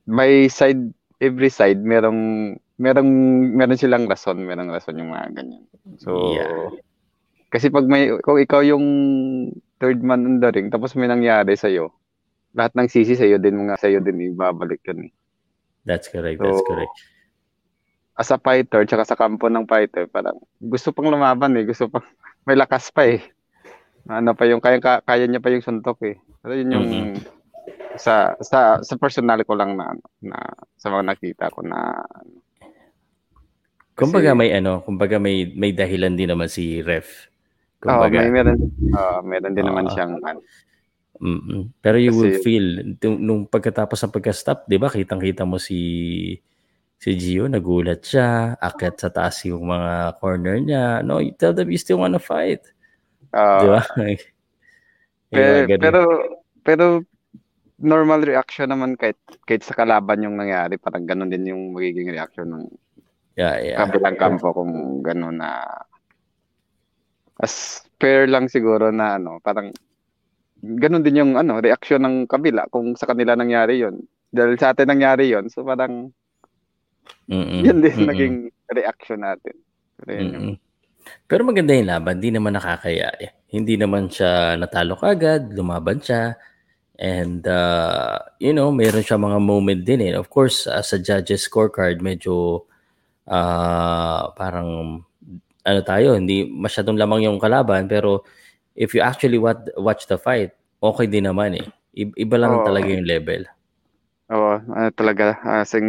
may side, every side, merong, merong, meron silang rason, merong rason yung mga ganyan. So, Yeah. kasi pag may, kung ikaw yung third man on the ring, tapos may nangyari sa'yo, lahat ng sisi sa'yo din, mga sa'yo din ibabalik yun eh. That's correct. That's So, correct. As a fighter, tsaka sa kampo ng fighter, parang gusto pang lumaban eh, gusto pang, may lakas pa eh. Ano pa yung, kaya, kaya niya pa yung suntok eh. Pero yun yung, Mhm. sa, sa, sa personal ko lang na, ano, na, sa mga nakita ko na, Kumbaga kasi- may ano, kumbaga may may dahilan din naman si ref. oh, Kumbaga, may meron, ah, meron din naman Oo. siyang, ano, mm Pero you Kasi- will feel nung, pagkatapos ng pagka-stop, 'di ba? Kitang-kita mo si si Gio nagulat siya, akyat sa taas yung mga corner niya. No, you tell them you still wanna fight. ah, 'Di ba? Pero, ganun. pero, pero, normal reaction naman kahit, kahit sa kalaban yung nangyari, parang ganun din yung magiging reaction ng yeah, yeah. kabilang kampo kung gano'n na as fair lang siguro na ano, parang ganun din yung ano, reaksyon ng kabila kung sa kanila nangyari yon Dahil sa atin nangyari yon so parang Mm-mm. yun din Mm-mm. naging reaction natin. Pero yun yung. Pero maganda yung laban, hindi naman nakakaya. Hindi naman siya natalo kagad, lumaban siya. And, uh, you know, mayroon siya mga moment din eh. Of course, uh, sa judges scorecard, medyo uh, parang ano tayo, hindi masyadong lamang yung kalaban. Pero if you actually watch, watch the fight, okay din naman eh. I- Iba lang Oo. talaga yung level. Oo, ano talaga, asing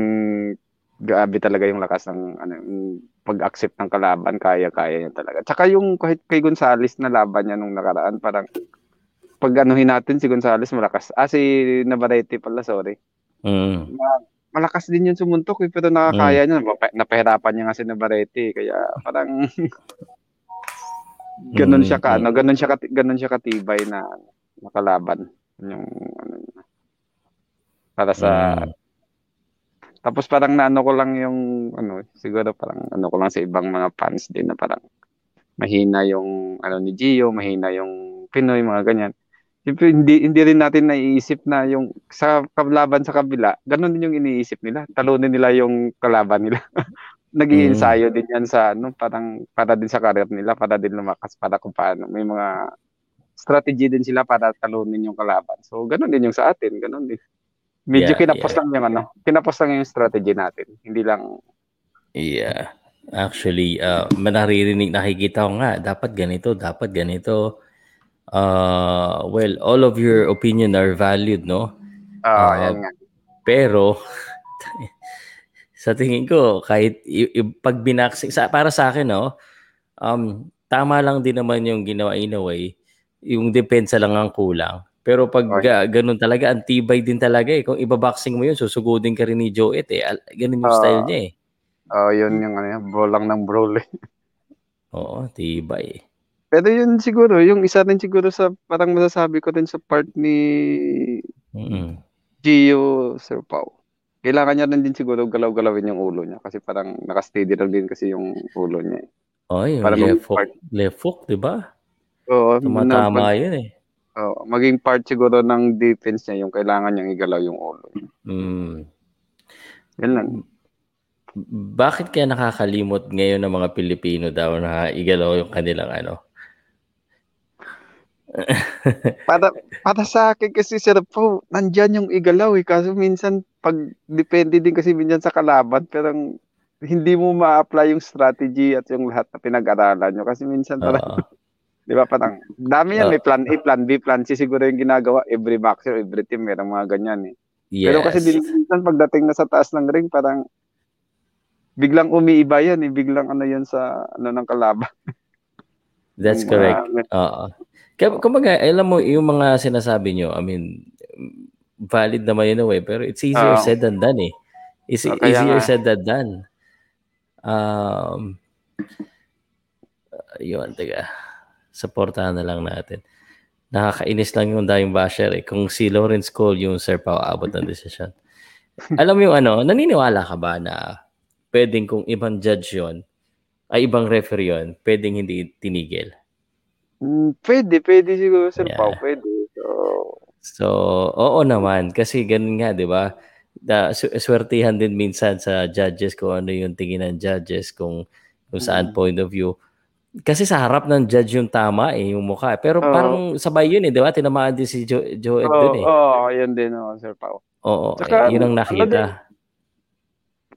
grabe talaga yung lakas ng ano, yung pag-accept ng kalaban, kaya-kaya niya talaga. Tsaka yung kahit kay Gonzales na laban niya nung nakaraan, parang pag anuhin natin si Gonzales malakas. Ah, si Navarrete pala, sorry. Mm. Malakas din yun sumuntok eh, pero nakakaya niya. Napa- Napahirapan niya nga si Navarrete. Kaya parang ganun Mm, siya ka, mm. ano, ganun siya, kati- ganun siya katibay na nakalaban. Yung ano niya. Para sa Mm. Tapos parang naano ko lang yung ano, siguro parang ano ko lang sa ibang mga fans din na parang mahina yung ano ni Gio, mahina yung Pinoy, mga ganyan. Siyempre, hindi, hindi rin natin naiisip na yung sa kalaban sa kabila, ganun din yung iniisip nila. Talunin nila yung kalaban nila. naging Mm. din yan sa ano, parang para din sa career nila, para din lumakas, para kung paano. May mga strategy din sila para talunin yung kalaban. So, ganun din yung sa atin, ganun din. Medyo Yeah, kinapos lang yung ano, kinapos lang yung strategy natin. Hindi lang, Yeah. Actually, uh, naririnig, nakikita ko nga, dapat ganito, dapat ganito. Uh, well, all of your opinion are valued, no? ah, Ah, yan nga. Pero, sa tingin ko, kahit i- i- pag binaksing, sa, para sa akin, no, um, tama lang din naman yung ginawa in a way. Yung depensa lang ang kulang. Pero pag uh, ganun talaga, ang tibay din talaga eh. Kung ibaboxing mo yun, susugudin ka rin ni Joet eh. Ganun yung Ah. style niya eh. Oh, yun yung ano, bro lang ng bro. eh. Oo, tibay eh. Pero yun siguro, yung isa rin siguro sa, parang masasabi ko din sa part ni Mm-mm. Gio Sir Pao. Kailangan niya rin din siguro galaw-galawin yung ulo niya kasi parang nakasteady lang din kasi yung ulo niya. Oh, yung Para left hook, part. left hook, di ba? Oo, na, Tumatama pag- yun eh. oo, maging part siguro ng defense niya yung kailangan niyang igalaw yung ulo. niya. Mm. Yan lang. Bakit kaya nakakalimot ngayon ng mga Pilipino daw na igalaw yung kanilang ano? Para, para sa akin kasi Sir Pao, nandyan yung igalaw eh. Kaso minsan, pag depende din kasi minsan sa kalaban, pero hindi mo ma-apply yung strategy at yung lahat na pinag-aralan nyo. Kasi minsan parang, Oo. di ba parang, dami yan, Oo. may plan A, plan B, plan C, siguro yung ginagawa, every boxer, every team, merong mga ganyan eh. yes. Pero kasi din, minsan pagdating na sa taas ng ring, parang, biglang umiiba yan eh, biglang ano yan sa, ano ng kalaban. That's Yung correct. mga- Oo. Kaya, kumbaga, alam mo, yung mga sinasabi nyo, I mean, valid naman in a way, pero it's easier Oo. said than done eh. It's Ah, kaya easier nga. said than done. Um, yun, teka. Supportahan na lang natin. nakakainis lang yung daming basher eh. Kung si Lawrence Cole yung Sir Pao abot ng desisyon. Alam mo yung ano, naniniwala ka ba na pwedeng kung ibang judge yon ay ibang referee yon pwedeng hindi tinigil? Mm, pwede, pwede siguro, Sir Yeah. Pao, pwede. So, So, oo naman. Kasi ganun nga, di ba? Da, swertihan din minsan sa judges kung ano yung tingin ng judges, kung, kung saan Mm. point of view. Kasi sa harap ng judge yung tama eh, yung mukha. Pero Oo. parang sabay yun eh, di ba? Tinamaan din si Joe, Joe oo, dun eh. oo, yun din, oh, Sir Pao. Oo, Tsaka, eh, yun ang nakita.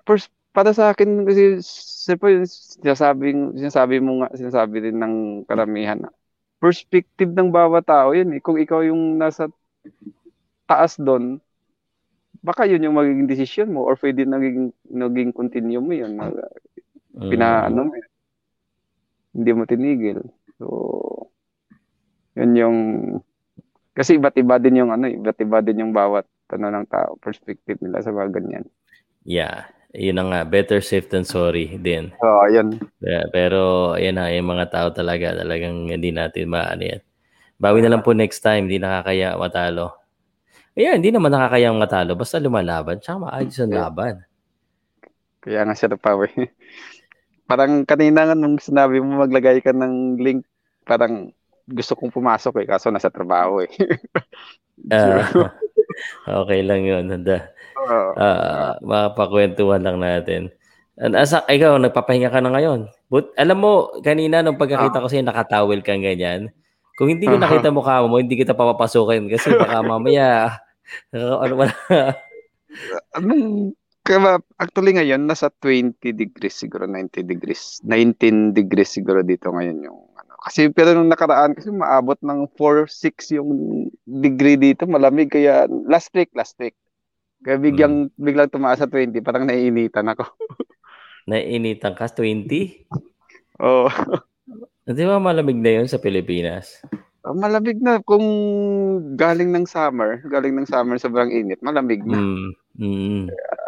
First, para sa akin, kasi, Sir Pao, yung sinasabi, sinasabi mo nga, sinasabi din ng karamihan na, perspective ng bawat tao yun eh. Kung ikaw yung nasa taas doon, baka yun yung magiging desisyon mo or pwede naging, naging continue mo yun. Na, Mm. pinaano mo yun. Hindi mo tinigil. So, yun yung, kasi iba't iba din yung ano, iba't iba din yung bawat ano ng tao, perspective nila sa mga ganyan. Yeah, yun na nga. Better safe than sorry din. So, yun. Pe- Pero, ayan na, yung mga tao talaga, talagang hindi natin maano yan. Bawi na lang po next time, hindi nakakaya matalo. Ayan, hindi naman nakakayang matalo, basta lumalaban, tsaka maayos ang laban. Kaya nga siya pa eh. Parang kanina nga nung sinabi mo maglagay ka ng link, parang gusto kong pumasok eh, kaso nasa trabaho eh. Ah, okay lang yun. Handa. Oo. Ah, makapakwentuhan lang natin. And asa, ikaw, nagpapahinga ka na ngayon. But, alam mo, kanina nung pagkakita ko sa'yo, nakatawel kang ganyan. Kung hindi ko nakita mukha mo, hindi kita papapasukin kasi baka mamaya, ano wala. Anong, kaya actually ngayon, nasa 20 degrees siguro, 90 degrees. 19 degrees siguro dito ngayon yung ano. Kasi pero nung nakaraan, kasi maabot ng 4, 6 yung degree dito, malamig. Kaya last week, last week. Kaya biglang, biglang tumaas sa 20, parang naiinitan ako. Nainitan ka, 20? Oo. Di ba malamig na yun sa Pilipinas? Ah, Malamig na kung galing ng summer, galing ng summer sobrang init, malamig na. Mm. Mm.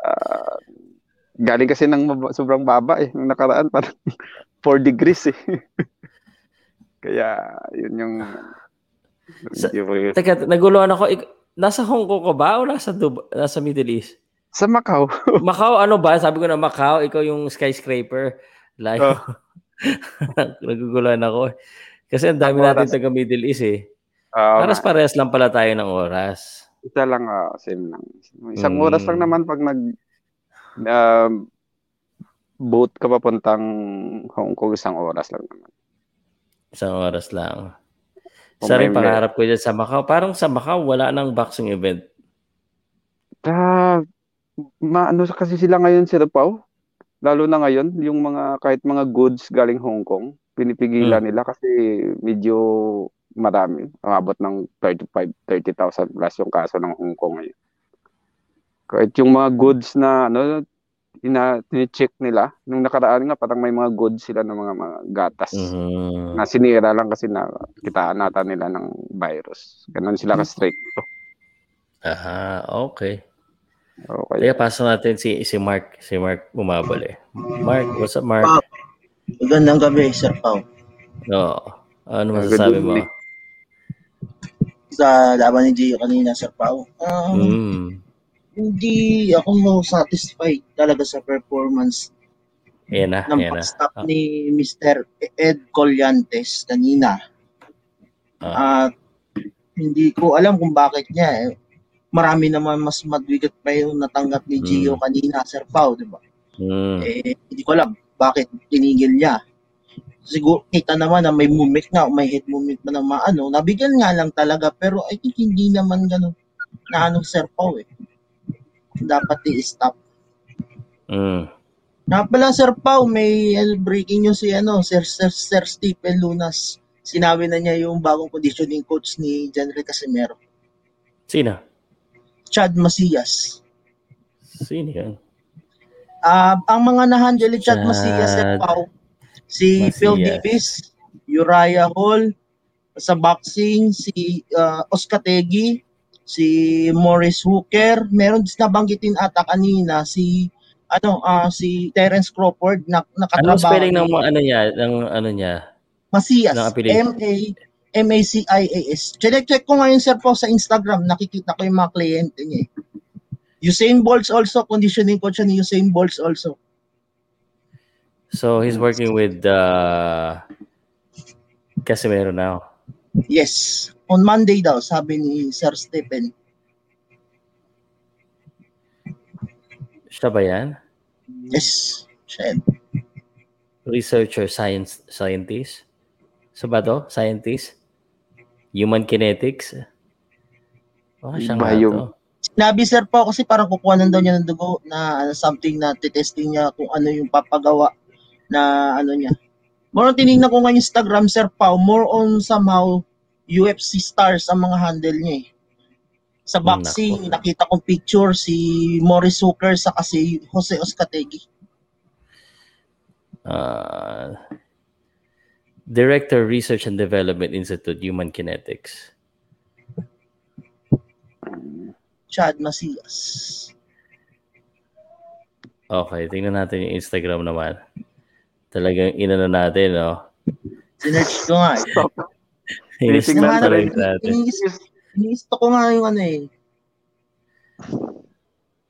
Ah, galing kasi ng maba- sobrang baba eh, nung nakaraan parang 4 degrees eh. Kaya yun yung Sa- Teka, naguluhan ako. Ik- nasa Hong Kong ka ba o nasa, Dubai, nasa Middle East? sa Macau. Macau, ano ba? Sabi ko na Macau, ikaw yung skyscraper. Like, Oh. naguguluhan ako. Kasi ang dami natin taga Middle East eh. Ah, Paras parehas lang pala tayo ng oras. isa lang ah, same lang. Isang Mm. oras lang naman pag nag um, boat ka papuntang Hong Kong, isang oras lang naman. Isang oras lang. Isa rin pangarap ko dyan sa Macau. Parang sa Macau, wala nang boxing event. Ah, maano kasi sila ngayon si Pao. Lalo na ngayon, yung mga kahit mga goods galing Hong Kong, pinipigilan nila kasi medyo marami. Umabot ng 35, 30,000 plus yung kaso ng Hong Kong ngayon. Kahit yung mga goods na ano, ina check nila nung nakaraan nga parang may mga goods sila ng mga mga gatas Mhm. na sinira lang kasi na kitaan nata nila ng virus. Ganun sila ka-strict. Aha, okay. Okay. Kaya pasok natin si si Mark. Si Mark bumabal eh. Mark, what's up Mark? Magandang gabi, Sir Pao. Oo. Ano Good masasabi mo? Sa laban ni Gio kanina, Sir Pao. Um, Mm. Hindi ako satisfied talaga sa performance Ayan na, ng ayan na. pag-stop Ah, ni Mr. Ed Colliantes kanina. ah. At hindi ko alam kung bakit niya. Eh. Marami naman mas madwigat pa yung natanggap ni Gio Mm. kanina, Sir Pao, di ba? Mm. Eh, hindi ko alam bakit tinigil niya. Siguro kita naman na may movement nga, may head movement na ng maano. Nabigyan nga lang talaga, pero I think hindi naman ganun na anong Sir Pao eh. Dapat i-stop. Mm. Nga pala Sir Pao, may uh, breaking news si ano, Sir, Sir, Sir Stephen Lunas. Sinabi na niya yung bagong conditioning coach ni General Casimero. Sino? Chad Macias. Sino yun? Ah, ang mga na-handle ni Chad Chad Macias, Sir Pao, si Phil Macias. Davis, Uriah Hall, sa boxing, si uh, Oskategi, si Morris Hooker, meron din nabanggitin ata kanina si ano ah si Terence Crawford na nakatrabaho spelling ng ano niya, ng ano niya? Macias, ng apelido? M A M-A-C-I-A-S. Check-check ko ngayon, Sir Pao, sa Instagram. Nakikita ko yung mga kliyente niya eh. Usain Bolts also, conditioning coach ni Usain Bolts also. So, he's working with uh, Casimiro now. Yes. On Monday daw, sabi ni Sir Stephen. Siya ba yan? Yes. Siya yan. Researcher, science, scientist? Sa ba to? Scientist? Human kinetics? Oh, siya nga to. Sinabi Sir Pao kasi parang kukuha daw niya ng dugo na ano, something na titesting niya kung ano yung papagawa na ano niya. More on tinignan ko nga yung Instagram Sir Pao, more on somehow UFC stars ang mga handle niya eh. Sa boxing, Nako. nakita kong picture si Morris Hooker sa kasi Jose Oscategi. Uh, Director, Research and Development Institute, Human Kinetics. Chad Macias. Okay, tingnan natin yung Instagram naman. Talagang inano natin, no? Sinerch ko nga eh. Tinitingnan talaga ko natin. Iniisto ko nga yung ano eh.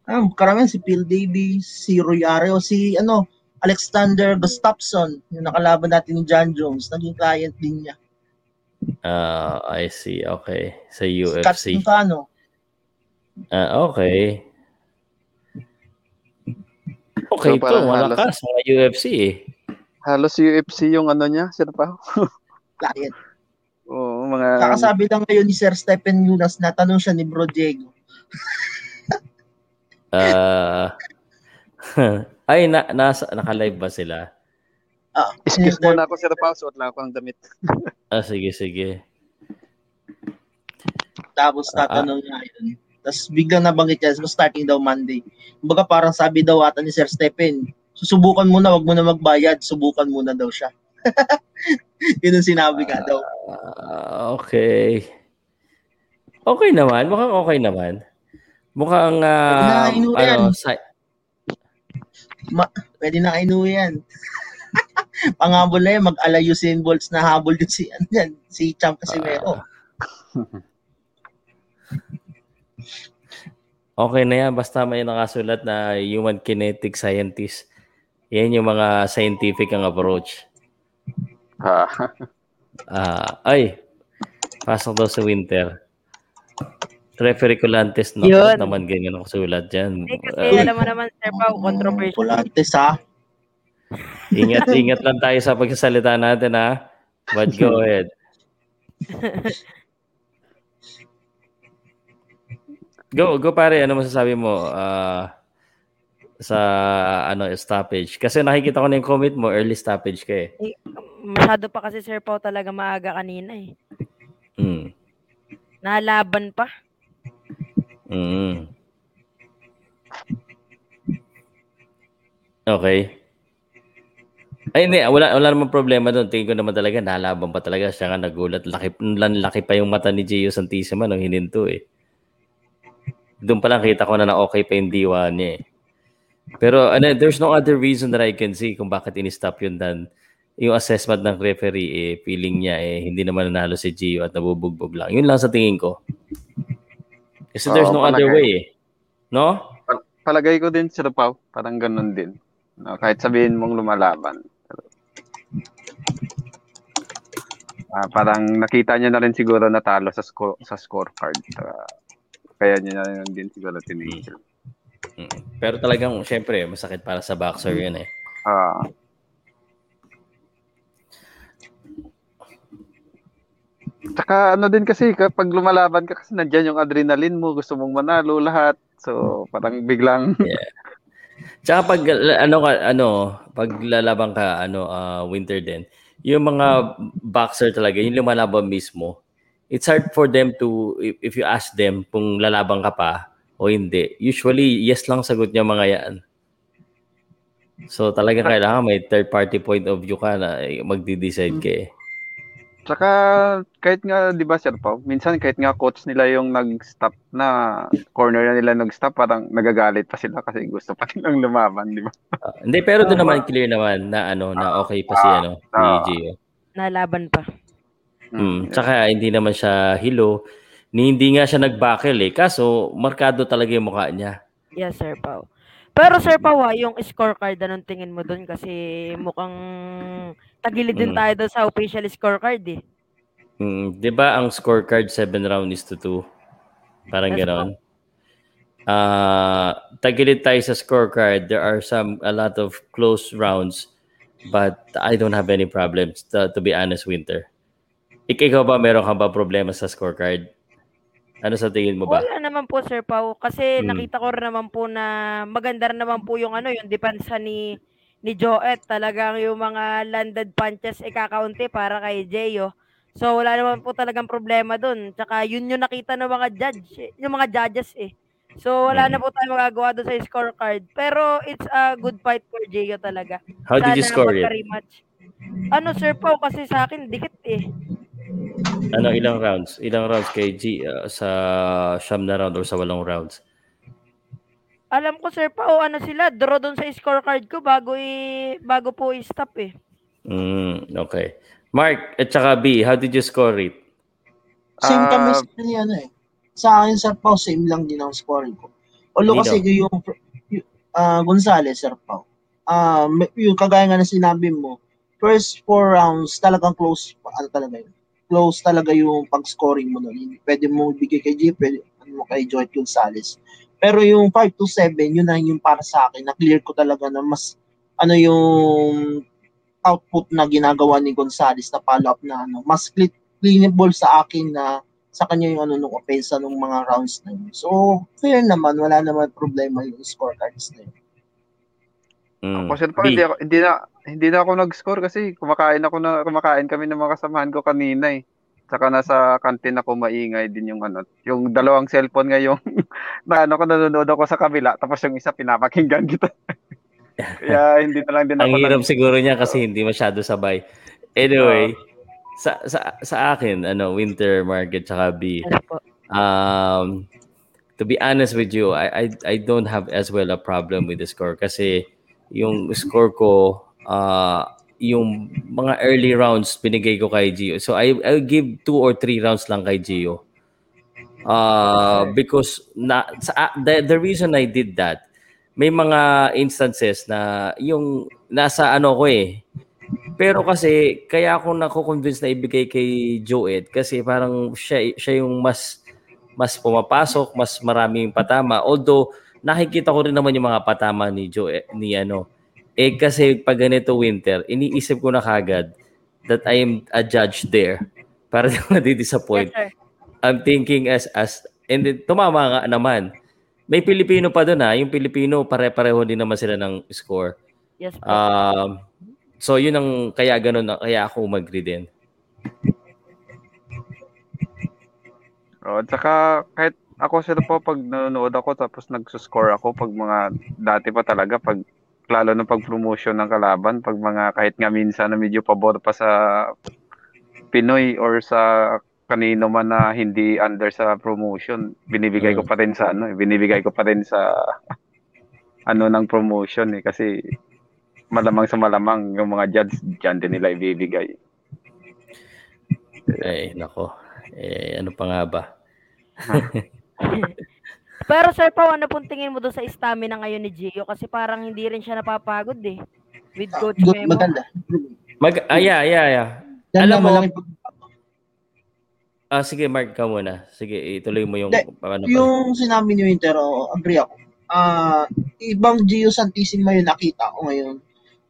Ah, karamihan si Phil Davis, si Roy Areo, si ano, Alexander Gustafsson, yung nakalaban natin ni John Jones, naging client din niya. Ah, I see. Okay. Sa Si Kat UFC. Incano. Ah, okay. Okay So, to. parang Malakas. Mga UFC eh. Halos UFC yung ano niya, Sir Pao. client. Oo, mga... Kakasabi lang ngayon ni Sir Stephen Lunas na tanong siya ni Bro Diego. Ah. ay, na, nasa, naka-live ba sila? Ah, Excuse Sir- muna ako, Sir Pao. Suot lang ako ng damit. Ah, sige, sige. Tapos Ah, tatanong niya yun. Tapos biglang nabanggit niya, so starting daw Monday. Kumbaga parang sabi daw ata ni Sir Stephen, susubukan muna, wag mo na magbayad, subukan muna daw siya. Yun ang sinabi nga daw. Ah, okay. Okay naman. Mukhang okay naman. Mukhang, ah, Inaino yan. ano, si- Pwede na kainu yan. Panghabol na yan, mag-ala Usain Bolts na habol din si, ano yan, si Champ Casimero. okay na yan. Basta may nakasulat na human kinetic scientist. Yan yung mga scientific ang approach. Ha. Ah, ay, pasok daw sa winter. Referee Colantes na Yun. naman ganyan ang sulat dyan. Eh, kasi Ah, alam mo naman, Sir Pao, controversial. Pulantes ha. ingat, ingat lang tayo sa pagsasalita natin ha. But go ahead. Go, go pare, ano masasabi mo ah, sa ano stoppage? Kasi nakikita ko na yung comment mo, early stoppage ka eh. Masyado pa kasi Sir Pao talaga maaga kanina eh. Mm. Nalaban pa. Mm. Okay. Ay, hindi. Wala, wala namang problema doon. Tingin ko naman talaga, nalaban pa talaga. Siya nga nagulat. Laki, laki pa yung mata ni Gio Santissima nung hininto eh. Doon pa lang kita ko na na okay pa yung diwa niya eh. Pero ano, there's no other reason that I can see kung bakit in-stop yun dan yung assessment ng referee eh, feeling niya eh, hindi naman nanalo si Gio at nabubugbog lang. Yun lang sa tingin ko. Kasi there's Oo, no other palagay. way eh. No? Palagay ko din, Sir Pao. Parang ganun din. No, kahit sabihin mong lumalaban. Ah, parang nakita niya na rin siguro natalo sa score sa scorecard. Ah, kaya niya na rin din siguro tinigil. Mm. Pero talagang, syempre, masakit para sa boxer yun eh. Ah. Tsaka ano din kasi kapag lumalaban ka kasi nandiyan yung adrenaline mo, gusto mong manalo lahat. So parang biglang Tsaka pag, ano, ano, pag lalaban ka, ano, ah, winter din, yung mga boxer talaga, yung lumalaban mismo, it's hard for them to, if, if you ask them kung lalaban ka pa o hindi, usually, yes lang sagot niya mga yan. So talaga kailangan may third party point of view ka na eh, magdi-decide ka eh. Tsaka kahit nga 'di ba Sir Pao, minsan kahit nga coach nila yung nag-stop na corner na nila nag-stop, parang nagagalit pa sila kasi gusto pa nilang lumaban, 'di ba? Ah, hindi, pero doon naman clear naman na ano, na okay pa si ano, si Ah. Gio. Nalaban pa. Mm, tsaka hindi naman siya hilo. Ni hindi nga siya nagbuckle eh. Kaso, markado talaga yung mukha niya. Yes, Sir Pao. Pero Sir Pao, ah, yung scorecard, anong tingin mo doon? Kasi mukhang tagilid din Mm. tayo doon sa official scorecard eh. Mm, 'di ba ang scorecard 7 round is to 2? Parang Yes, ganoon. Ah, tagilid tayo sa scorecard. There are some a lot of close rounds but I don't have any problems to, to be honest, Winter. Ik- Ikaw ba meron ka ba problema sa scorecard? Ano sa tingin mo ba? Wala naman po, Sir Pao. Kasi Mm. nakita ko rin naman po na maganda rin naman po yung ano, yung depensa ni ni Joet. Talagang yung mga landed punches ikakaunti para kay Jeyo. So wala naman po talagang problema doon. Tsaka yun yung nakita ng mga judge, eh, yung mga judges eh. So wala Mm. na po tayong magagawa doon sa scorecard. Pero it's a good fight for Jeyo talaga. How did you Sana score it? Ano, Sir Pao, kasi sa akin, dikit eh. Ano ilang rounds? Ilang rounds kay G uh, sa siyam na round or sa walong rounds? Alam ko, Sir Pao, ano sila, draw doon sa scorecard ko bago i bago po i-stop eh. Mm, okay. Mark at saka B, how did you score it? Same Ah, kami sa ni ano eh. Sa akin, Sir Pao, same lang din ang scoring ko. Although kasi yung, yung ah, Gonzales, Sir Pao, ah, may- yung kagaya nga na sinabi mo, first four rounds, talagang close, ano talaga yun? Close talaga yung pag-scoring mo nun. Pwede mo bigay kay G, pwede mo kay Joy Gonzales. Pero yung 5 to 7, yun na yung para sa akin, na-clear ko talaga na mas, ano yung output na ginagawa ni Gonzales na follow-up na ano, mas clean, cleanable sa akin na sa kanya yung ano nung opensa nung mga rounds na yun. So, fair naman, wala naman problema yung scorecards na yun. Mm. Ako sir pa, hindi, ako, hindi na hindi na ako nag-score kasi kumakain ako na kumakain kami ng mga kasamahan ko kanina eh. Saka nasa kantin ako maingay din yung ano, yung dalawang cellphone ngayon na ano ko nanonood ako sa kabila tapos yung isa pinapakinggan kita. Kaya hindi na lang din ako Ang hirap nag- siguro niya kasi hindi masyado sabay. Anyway, sa sa sa akin, ano, Winter Market tsaka B. Po. Um to be honest with you, I I I don't have as well a problem with the score kasi yung score ko uh yung mga early rounds binigay ko kay Gio. So I I'll give two or three rounds lang kay Gio. Uh because na sa, the, the reason I did that may mga instances na yung nasa ano ko eh. Pero kasi kaya ako nako-convince na ibigay kay Joed kasi parang siya siya yung mas mas pumapasok, mas maraming patama. Although nakikita ko rin naman yung mga patama ni Joe ni ano. Eh kasi pag ganito winter, iniisip ko na kagad that I am a judge there. Para di ako disappoint Yes, sir. I'm thinking as as and then, tumama nga naman. May Pilipino pa doon ha. Yung Pilipino pare-pareho din naman sila ng score. Yes. Um so yun ang kaya ganun na kaya ako umagri din. Oh, at saka kahit ako sir po pag nanonood ako tapos nagsuscore ako pag mga dati pa talaga pag lalo na pag promotion ng kalaban pag mga kahit nga minsan na medyo pabor pa sa Pinoy or sa kanino man na hindi under sa promotion binibigay ko pa rin sa ano eh, binibigay ko pa rin sa ano ng promotion eh kasi malamang sa malamang yung mga judge diyan din nila ibibigay Eh nako. Eh ano pa nga ba? Pero Sir Pao, ano pong tingin mo doon sa stamina ngayon ni Gio? Kasi parang hindi rin siya napapagod eh. With Coach Good, Memo. maganda. Mag ah, yeah, yeah, yeah. Yan Alam mo- malaki Ah sige Mark ka muna. Sige, ituloy mo yung Hindi, ano pa. yung sinabi ni Winter, oo, agree ako. Ah, ibang Gio Santissima yung nakita ko ngayon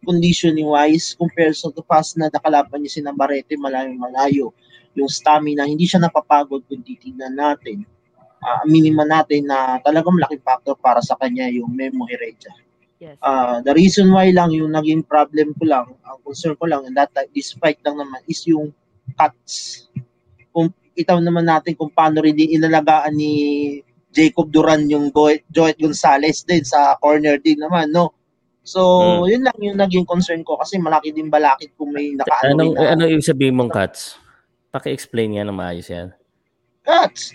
conditioning wise compared sa the past na nakalaban niya si Navarrete malayo malayo yung stamina hindi siya napapagod kung titingnan natin ah minima natin na talagang malaking factor para sa kanya yung Memo Heredia Yes. Ah, the reason why lang yung naging problem ko lang, ang concern ko lang, and that fight lang naman is yung cuts. Kung itaw naman natin kung paano rin din inalagaan ni Jacob Duran yung Joet, Gonzalez din sa corner din naman, no? So, Hmm. yun lang yung naging concern ko kasi malaki din balakid kung may nakaano Anong na ano ibig sabihin mong cuts? Paki-explain nga ng maayos yan. cuts,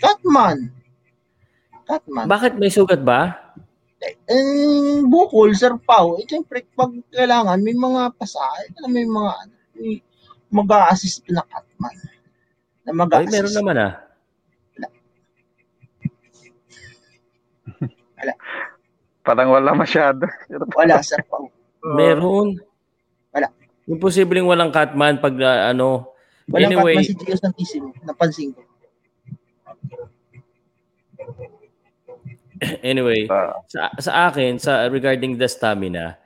cutman. Cutman. Bakit may sugat ba? eh, bukol, Sir Pao, eh, siyempre, pag kailangan, may mga pasahe, may mga, ano, may mag-a-assist na cutman. na Ay, mag-assist. meron naman ah. Parang wala masyado. Wala, Sir Pao. Meron. Wala. Imposibleng walang Catman pag ah, ano. Walang Anyway. Catman si Gio Santissimo. Napansin ko. Anyway, Ah. sa, sa akin, sa regarding the stamina,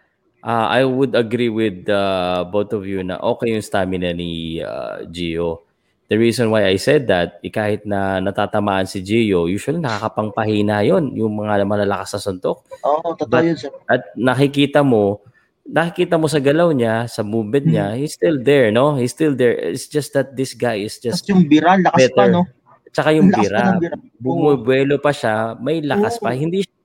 ah, I would agree with uh, both of you na okay yung stamina ni uh, Gio. The reason why I said that, eh, kahit na natatamaan si Gio, usually nakakapangpahina yon yung mga malalakas na suntok. Oo, totoo But- yun, Sir. At nakikita mo, nakikita mo sa galaw niya, sa movement niya, he's still there, no? He's still there. It's just that this guy is Tapos just yung biral, lakas pa, better. no? Tsaka yung bira, bira. bumubuelo pa siya, may lakas pa. Hindi siya-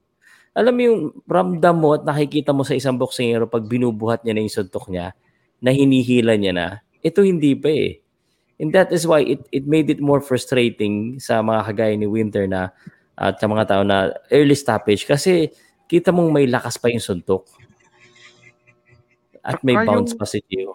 alam mo yung ramdam mo at nakikita mo sa isang boksingero pag binubuhat niya na yung suntok niya, na hinihila niya na, ito hindi pa eh. And that is why it it made it more frustrating sa mga kagaya ni Winter na at sa mga tao na early stoppage kasi kita mong may lakas pa yung suntok. At may Saka bounce yung- pa si Gio.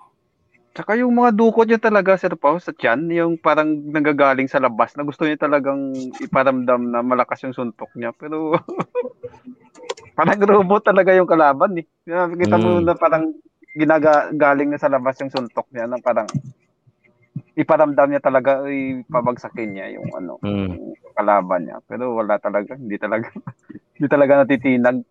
Tsaka yung mga dukot niya talaga, Sir Pao, sa tiyan, yung parang nanggagaling sa labas na gusto niya talagang iparamdam na malakas yung suntok niya. Pero parang robot talaga yung kalaban eh. Kita mo Mm. na parang ginagaling na sa labas yung suntok niya na parang iparamdam niya talaga ay pabagsakin niya yung ano Mm. yung kalaban niya. Pero wala talaga, hindi talaga hindi talaga natitinag.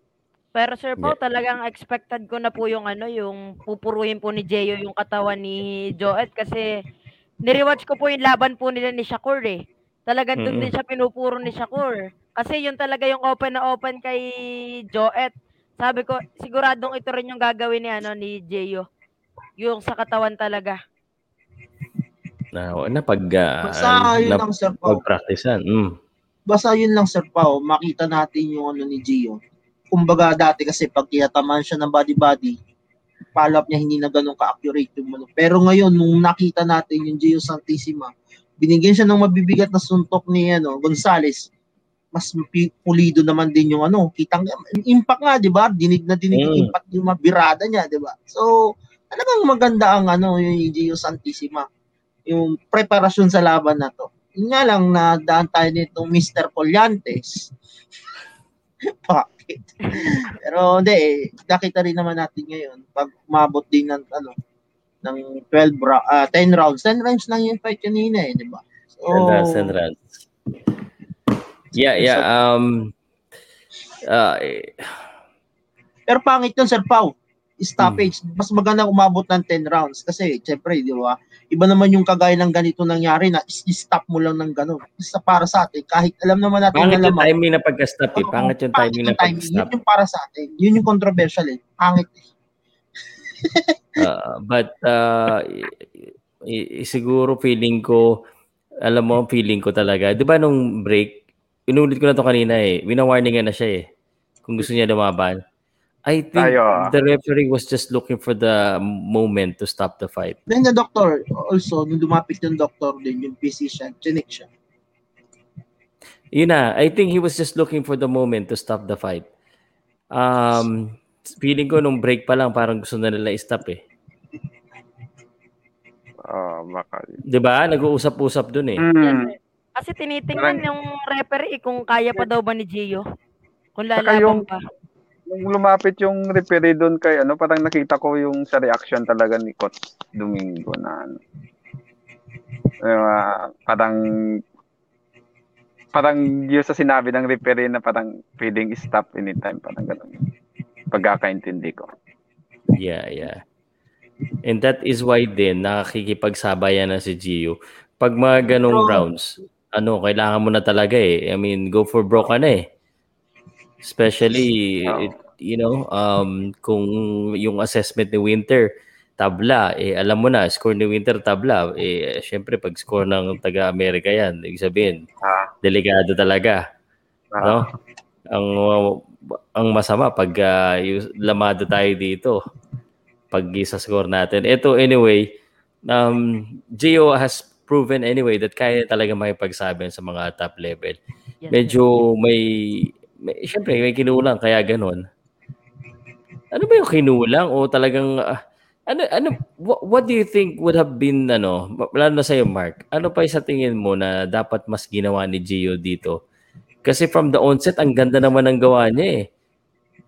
Pero Sir Pao, talagang expected ko na po yung ano, yung pupuruhin po ni Jeyo yung katawan ni Joet kasi nirewatch ko po yung laban po nila ni Shakur eh. Talagang doon Mm-mm. din siya pinupuro ni Shakur. Kasi yun talaga yung open na open kay Joet. Sabi ko, siguradong ito rin yung gagawin ni ano ni Jeyo. Yung sa katawan talaga. Na, na pag ah, Basta yun na, lang, Sir Pao. pag-practicean. Mm. Basta yun lang, Sir Pao. Makita natin yung ano ni Gio. Kumbaga dati kasi pag tinatamaan siya ng body-body, follow-up niya hindi na ganun ka-accurate yung ano. Pero ngayon, nung nakita natin yung Gio Santissima, binigyan siya ng mabibigat na suntok ni ano, Gonzales, mas pulido naman din yung ano, kitang impact nga, 'di ba? Dinig na dinig yung Mm. impact yung mabirada niya, 'di ba? So, talagang maganda ang ano, yung Gio Santissima, yung preparasyon sa laban na to. Yun nga lang na daan tayo nitong Mr. Collantes. Bakit? Pero hindi eh, nakita rin naman natin ngayon pag umabot din ng ano ng 12 ra- ah, 10 rounds. 10 rounds lang yung fight kanina eh, di ba? So, Sandran, Sandran. Yeah, yeah. Um, uh, eh, pero pangit yun, Sir Pau. Stoppage. Hmm. Mas maganda umabot ng 10 rounds. Kasi, syempre, di ba? Iba naman yung kagaya ng ganito nangyari na is-stop mo lang ng gano'n. Isa para sa atin. Kahit alam naman natin pangit na yung timing na pagka-stop eh. Pangit yung timing na pag-stop. Yun yung para sa atin. Yun yung controversial eh. Pangit eh. Uh, but uh, i- i- siguro feeling ko, alam mo, feeling ko talaga. Di ba nung break, inulit ko na to kanina eh. Winawarningan na siya eh. Kung gusto niya lumaban. I think Tayo, ah. the referee was just looking for the moment to stop the fight. Then the doctor, also, nung lumapit yung doctor din, yung physician, chinik siya. Yun na, I think he was just looking for the moment to stop the fight. Um, feeling ko nung break pa lang parang gusto na nila i-stop eh. Ah, baka. 'Di ba? Nag-uusap-usap dun eh. Mm. Kasi tinitingnan yung referee kung kaya pa daw ba ni Gio. Kung lalaban yung- pa. Nung lumapit yung referee doon kay ano, parang nakita ko yung sa reaction talaga ni Coach Domingo na ano. Ah, parang parang yung sa sinabi ng referee na parang pwedeng stop anytime, parang ganun. Pagkakaintindi ko. Yeah, yeah. And that is why din nakikipagsabayan na si Gio. Pag mga ganong rounds, ano, kailangan mo na talaga eh. I mean, go for broke ka na eh. Especially, Oo. it- you know, um, kung yung assessment ni Winter, tabla, eh, alam mo na, score ni Winter, tabla. Eh, syempre, pag score ng taga-Amerika yan, ibig sabihin, Ah, delikado talaga. ah, No? Ang ang masama pag yung lamado tayo dito pag sa score natin. Ito anyway, um Gio has proven anyway that kaya talaga makipagsabi sa mga top level. Yes, Medyo may, may syempre may kinulang kaya ganun. Ano ba yung kinulang o talagang ah, Ano ano what, what do you think would have been ano, lalo na sa Mark? Ano pa sa tingin mo na dapat mas ginawa ni Gio dito? Kasi from the onset ang ganda naman ng gawa niya eh.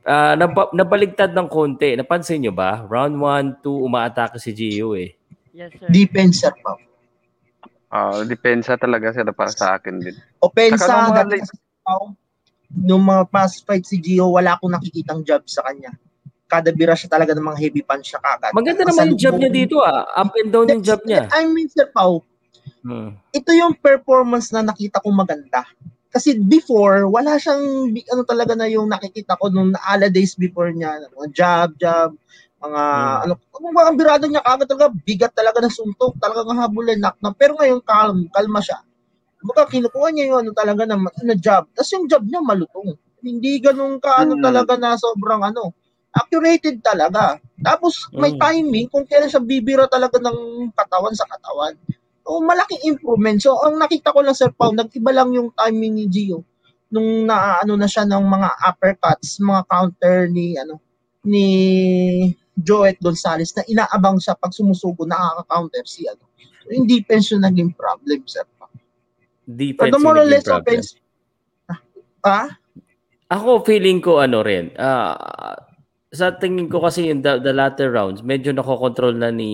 Uh, nab- nabaligtad ng konti. Napansin niyo ba? Round 1, 2 umaatake si Gio eh. Yes, sir. Defense, Sir Pao. Ah, depensa talaga sila para sa akin din. Opensa, Saka nung nung mga past fight si Gio, wala akong nakikitang jab sa kanya. Kada bira siya talaga ng mga heavy punch siya kagad. Maganda naman yung jab niya dito ah. Up and down yung jab niya. I mean, Sir Pao, Hmm. ito yung performance na nakita ko maganda. Kasi before, wala siyang, ano talaga na yung nakikita ko nung ala days before niya, mga jab, jab, mga, Hmm. ano, ang mga birado niya kagad talaga, bigat talaga ng suntok, talagang habulin, knock na. Pero ngayon, calm, kalma siya. Baka kinukuha niya yung ano talaga na, na jab. Tapos yung jab niya malutong. Hindi ganun ka, ano Hmm. talaga na sobrang ano, accurated talaga. Tapos may Mm. timing kung kailan siya bibira talaga ng katawan sa katawan. So, malaking improvement. So, ang nakita ko lang, Sir Pao, nag-iba lang yung timing ni Gio nung naano na siya ng mga uppercuts, mga counter ni ano ni Joet Gonzalez na inaabang siya pag sumusugo nakaka-counter si ano. So, yung defense yung naging problem, Sir. Defense Pero more or less problem. offense. Ah, Ako feeling ko ano rin. ah sa tingin ko kasi yung the, the latter rounds, medyo nakokontrol na ni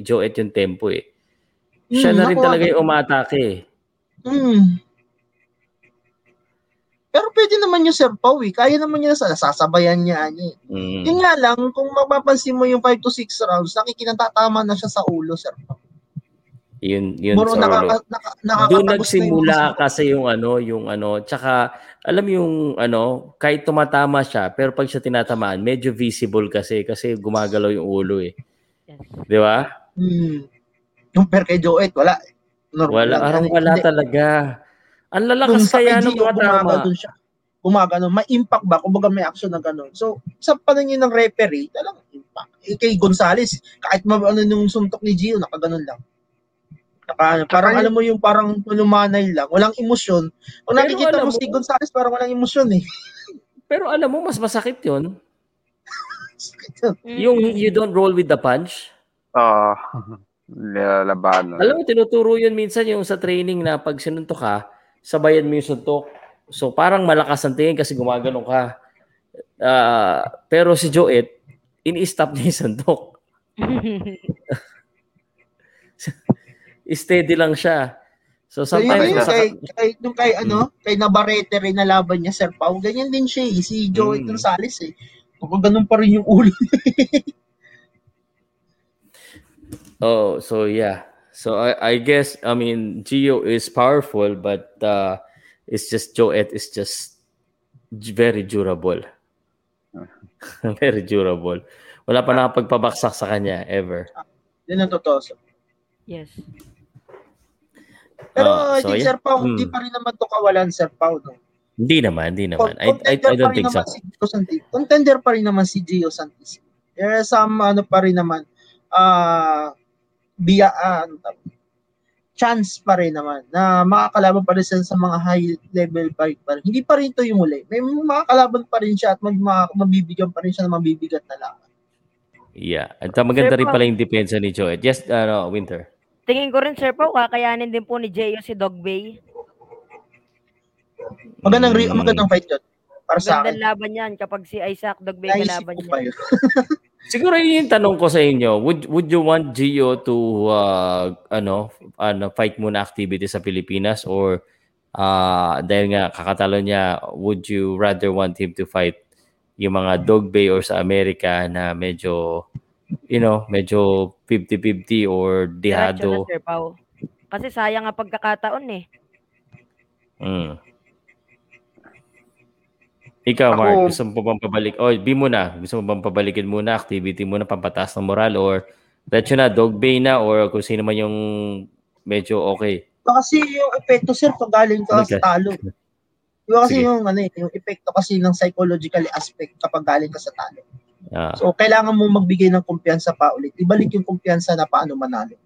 Joet yung tempo eh. Siya Hmm, na rin nakuha talaga yung umatake eh. Hmm. Pero pwede naman yung Sir Pao eh. Kaya naman niya sa sasabayan niya. niya. eh. Mm. Yun nga lang, kung mapapansin mo yung 5 to 6 rounds, nakikinantatama na siya sa ulo, Sir Pao. Yun, yun ulo. nakaka, naka, nakakatagos Doon na yung nagsimula mga- kasi yung ano, yung ano, tsaka alam yung ano, kahit tumatama siya, pero pag siya tinatamaan, medyo visible kasi kasi gumagalaw yung ulo eh. Yes. 'Di ba? Hmm. Yung per kay Joet, wala. Normal Wala, parang wala Hindi. talaga. Ang lalakas sa kaya kay nung Gio, tumatama. gumagano siya. Gumagano. May impact ba? Kumbaga may action na gano'n. So, sa paningin ng referee, talagang impact. Eh, kay Gonzales, kahit ma- ano nung suntok ni Gio, nakaganon lang. Naka, ano, parang alam mo yung parang lumanay lang. Walang emosyon. Kung Pero nakikita alam mo mo- si Gonzales, parang walang emosyon eh. Pero alam mo, mas masakit yun. Yung you don't roll with the punch. Ah, nilalabanan. Alam mo, tinuturo yun minsan yung sa training na pag sinuntok ka, sabayan mo yung suntok. So parang malakas ang tingin kasi gumagano ka. Ah, pero si Joet, ini-stop niya yung suntok. Steady lang siya. So So, yun, sometimes yun, masakit. kay, kay, nung kay, ano, kay Navarrete rin na laban niya, Sir Pao, ganyan din siya eh, si Joey Mm. Gonzales eh. Kung ganun pa rin yung ulo. Oh, so yeah. So I, I guess I mean Gio is powerful, but uh, it's just Joet is just very durable. very durable. Wala pa nakapagpabaksak sa kanya ever. Yun ang totoo. sir. yes. Pero I so, think yeah. Sir Pao, Mm. hindi pa rin naman to kawalan, Sir Pao. No? Hindi naman, hindi naman. I, I, I don't think so. naman Si Gio Santis. Contender pa rin naman si Gio Santis. There are some ano pa rin naman, ah, biya, tawag? chance pa rin naman na makakalaban pa rin siya sa mga high level fight pa rin. Hindi pa rin ito yung uli. May makakalaban pa rin siya at mag, ma- mabibigyan pa rin siya ng mabibigat na laban. Yeah. At uh, maganda rin pala yung depensa ni Joet. Yes, ano, Winter. Tingin ko rin, Sir Pao, kakayanin din po ni Jeyo si Dog Bay. Magandang, re- Mm. magandang fight yun. Para sa Magandang akin. laban yan kapag si Isaac Dog Bay Naisip kalaban ko niya. yun. Siguro yun yung tanong ko sa inyo. Would would you want Gio to uh, ano, ano fight muna activity sa Pilipinas or uh, dahil nga kakatalo niya, would you rather want him to fight yung mga Dog Bay or sa Amerika na medyo you know, medyo 50-50 or na, dihado. Sir Pao. Kasi sayang nga pagkakataon eh. Mm. Ikaw, Ako- Mark, gusto mo pa bang pabalik? Oh, B mo na. Gusto mo bang pabalikin muna, activity muna, pampataas ng moral or let's na, dog bay na or kung sino man yung medyo okay. Kasi yung epekto sir pag galing ka Okay. sa talo. Yung kasi Sige. yung ano eh, yung epekto kasi ng psychological aspect kapag galing ka sa talo. So kailangan mo magbigay ng kumpiyansa pa ulit. Ibalik yung kumpiyansa na paano manalo.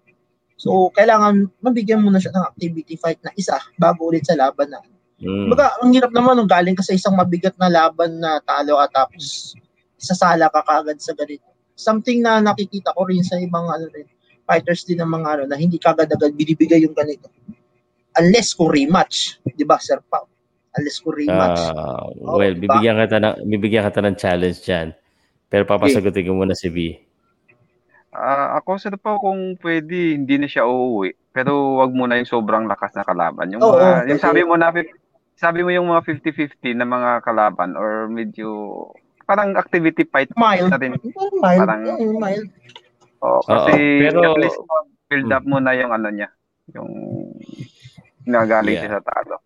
So kailangan mabigyan mo na siya ng activity fight na isa bago ulit sa laban na. mm, Baga, ang hirap naman nung galing ka sa isang mabigat na laban na talo at tapos sasala ka kagad sa ganito. something na nakikita ko rin sa ibang ano rin, fighters din ng mga ano, na hindi kagad-agad binibigay yung ganito. Unless kung rematch, di ba, Sir Pao? Unless kung rematch. Oo, well, diba? bibigyan kita ng bibigyan kita ng challenge diyan. Pero papasagutin ko muna si B. Ah, ako sa pa kung pwede, hindi na siya uuwi. Pero wag muna yung sobrang lakas na kalaban. Yung Oo, mga, yung pwede. sabi mo na sabi mo yung mga 50-50 na mga kalaban or medyo parang activity fight mild. na rin. Mild. Parang- mild. Oo, kasi Oo, pero- at least build up muna yung ano niya, yung nagaling Yeah. siya sa talo.